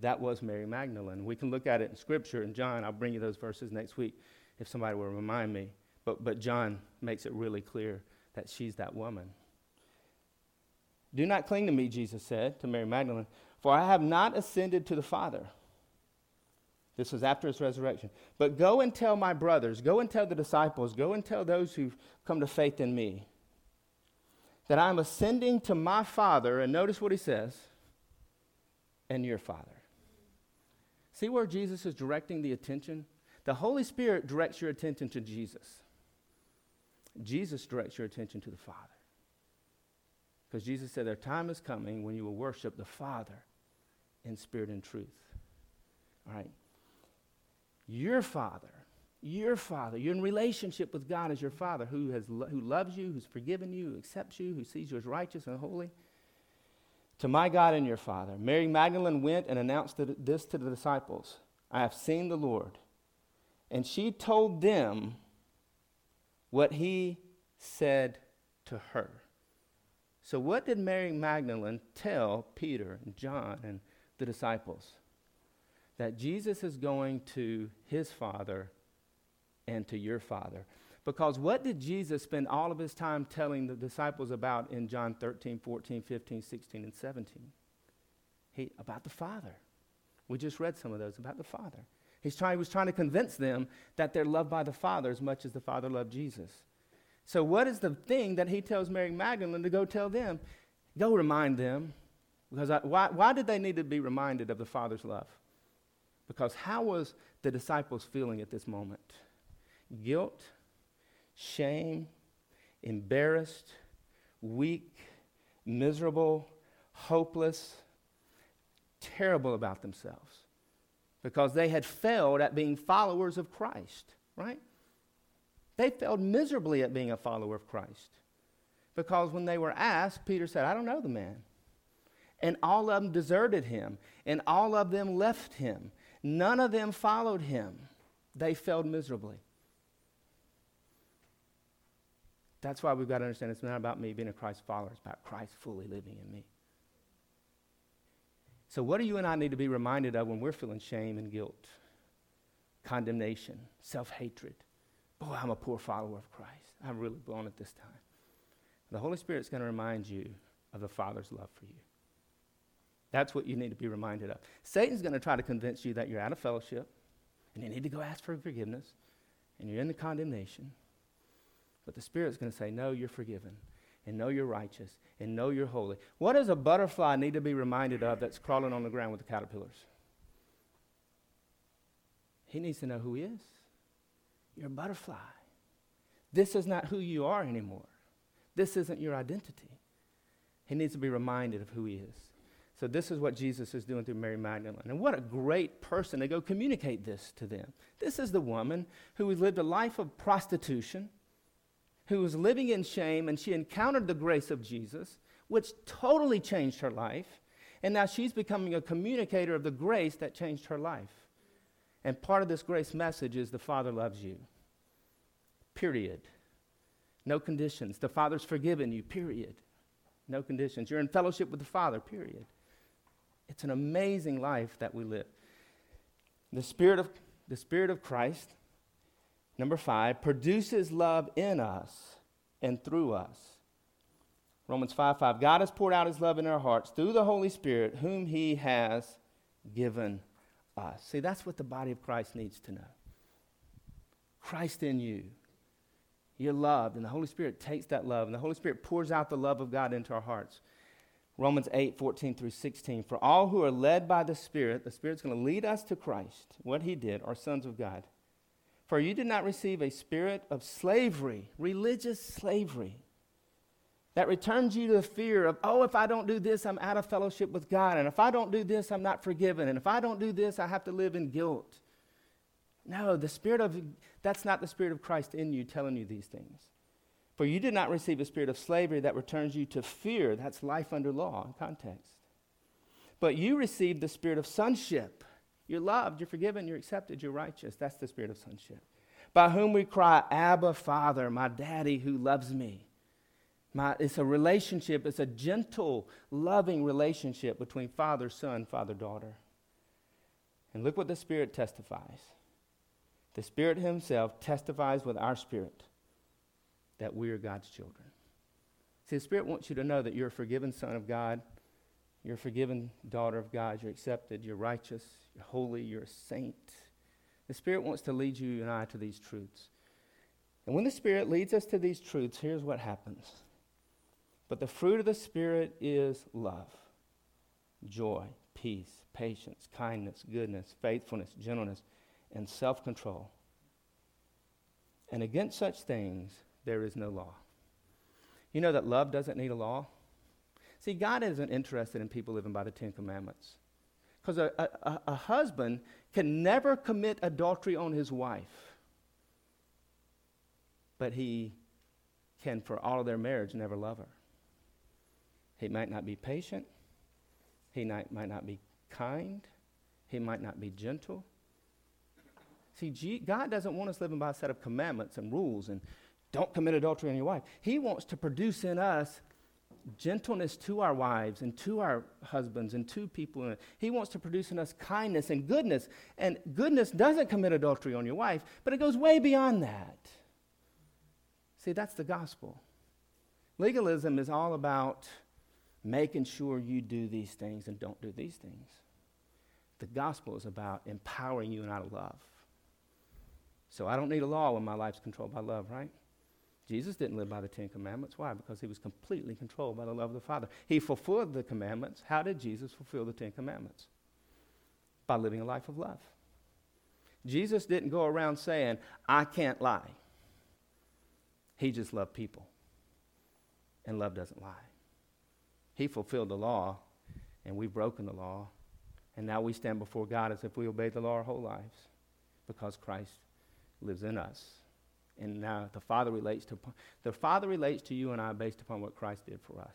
S1: that was Mary Magdalene. We can look at it in Scripture, and John, I'll bring you those verses next week if somebody will remind me. But, but John makes it really clear that she's that woman. Do not cling to me, Jesus said to Mary Magdalene, for I have not ascended to the Father. This was after his resurrection. But go and tell my brothers, go and tell the disciples, go and tell those who've come to faith in me that I'm ascending to my Father. And notice what he says and your Father. See where Jesus is directing the attention? The Holy Spirit directs your attention to Jesus. Jesus directs your attention to the Father. Because Jesus said, Their time is coming when you will worship the Father in spirit and truth. All right? Your Father, your Father, you're in relationship with God as your Father who, has lo- who loves you, who's forgiven you, who accepts you, who sees you as righteous and holy to my God and your Father. Mary Magdalene went and announced this to the disciples I have seen the Lord. And she told them what he said to her. So, what did Mary Magdalene tell Peter and John and the disciples? That Jesus is going to his Father and to your Father. Because what did Jesus spend all of his time telling the disciples about in John 13, 14, 15, 16, and 17? He, about the Father. We just read some of those about the Father. He's trying, he was trying to convince them that they're loved by the Father as much as the Father loved Jesus. So, what is the thing that he tells Mary Magdalene to go tell them? Go remind them. Because I, why, why did they need to be reminded of the Father's love? Because how was the disciples feeling at this moment? Guilt, shame, embarrassed, weak, miserable, hopeless, terrible about themselves because they had failed at being followers of Christ, right? They failed miserably at being a follower of Christ because when they were asked, Peter said, I don't know the man. And all of them deserted him, and all of them left him. None of them followed him. They failed miserably. That's why we've got to understand it's not about me being a Christ follower, it's about Christ fully living in me. So, what do you and I need to be reminded of when we're feeling shame and guilt, condemnation, self hatred? Boy, I'm a poor follower of Christ. I'm really blown at this time. The Holy Spirit's going to remind you of the Father's love for you. That's what you need to be reminded of. Satan's going to try to convince you that you're out of fellowship and you need to go ask for forgiveness and you're in the condemnation. But the Spirit's going to say, No, you're forgiven and know you're righteous and know you're holy. What does a butterfly need to be reminded of that's crawling on the ground with the caterpillars? He needs to know who he is. You're a butterfly. This is not who you are anymore. This isn't your identity. He needs to be reminded of who he is. So, this is what Jesus is doing through Mary Magdalene. And what a great person to go communicate this to them. This is the woman who lived a life of prostitution who was living in shame, and she encountered the grace of Jesus, which totally changed her life. And now she's becoming a communicator of the grace that changed her life. And part of this grace message is the Father loves you. Period. No conditions. The Father's forgiven you. Period. No conditions. You're in fellowship with the Father. Period. It's an amazing life that we live. The Spirit of, the Spirit of Christ Number five, produces love in us and through us. Romans 5 5. God has poured out his love in our hearts through the Holy Spirit, whom he has given us. See, that's what the body of Christ needs to know. Christ in you. You're loved, and the Holy Spirit takes that love, and the Holy Spirit pours out the love of God into our hearts. Romans 8, 14 through 16. For all who are led by the Spirit, the Spirit's going to lead us to Christ, what he did, are sons of God. For you did not receive a spirit of slavery, religious slavery, that returns you to the fear of, oh, if I don't do this, I'm out of fellowship with God. And if I don't do this, I'm not forgiven. And if I don't do this, I have to live in guilt. No, the spirit of, that's not the spirit of Christ in you telling you these things. For you did not receive a spirit of slavery that returns you to fear. That's life under law in context. But you received the spirit of sonship you're loved, you're forgiven, you're accepted, you're righteous. That's the spirit of sonship. By whom we cry, Abba, Father, my daddy who loves me. My, it's a relationship, it's a gentle, loving relationship between father, son, father, daughter. And look what the Spirit testifies. The Spirit Himself testifies with our spirit that we are God's children. See, the Spirit wants you to know that you're a forgiven son of God, you're a forgiven daughter of God, you're accepted, you're righteous, you're holy, you're a saint. The Spirit wants to lead you and I to these truths. And when the Spirit leads us to these truths, here's what happens. But the fruit of the Spirit is love, joy, peace, patience, kindness, goodness, faithfulness, gentleness, and self control. And against such things, there is no law. You know that love doesn't need a law? See, God isn't interested in people living by the Ten Commandments. Because a, a, a husband can never commit adultery on his wife, but he can, for all of their marriage, never love her. He might not be patient, he might, might not be kind, he might not be gentle. See, G- God doesn't want us living by a set of commandments and rules and don't commit adultery on your wife. He wants to produce in us gentleness to our wives and to our husbands and to people. He wants to produce in us kindness and goodness. And goodness doesn't commit adultery on your wife, but it goes way beyond that. See, that's the gospel. Legalism is all about making sure you do these things and don't do these things. The gospel is about empowering you and out of love. So I don't need a law when my life's controlled by love, right? Jesus didn't live by the Ten Commandments. Why? Because he was completely controlled by the love of the Father. He fulfilled the commandments. How did Jesus fulfill the Ten Commandments? By living a life of love. Jesus didn't go around saying, I can't lie. He just loved people. And love doesn't lie. He fulfilled the law, and we've broken the law. And now we stand before God as if we obeyed the law our whole lives because Christ lives in us and the Father relates to the Father relates to you and I based upon what Christ did for us.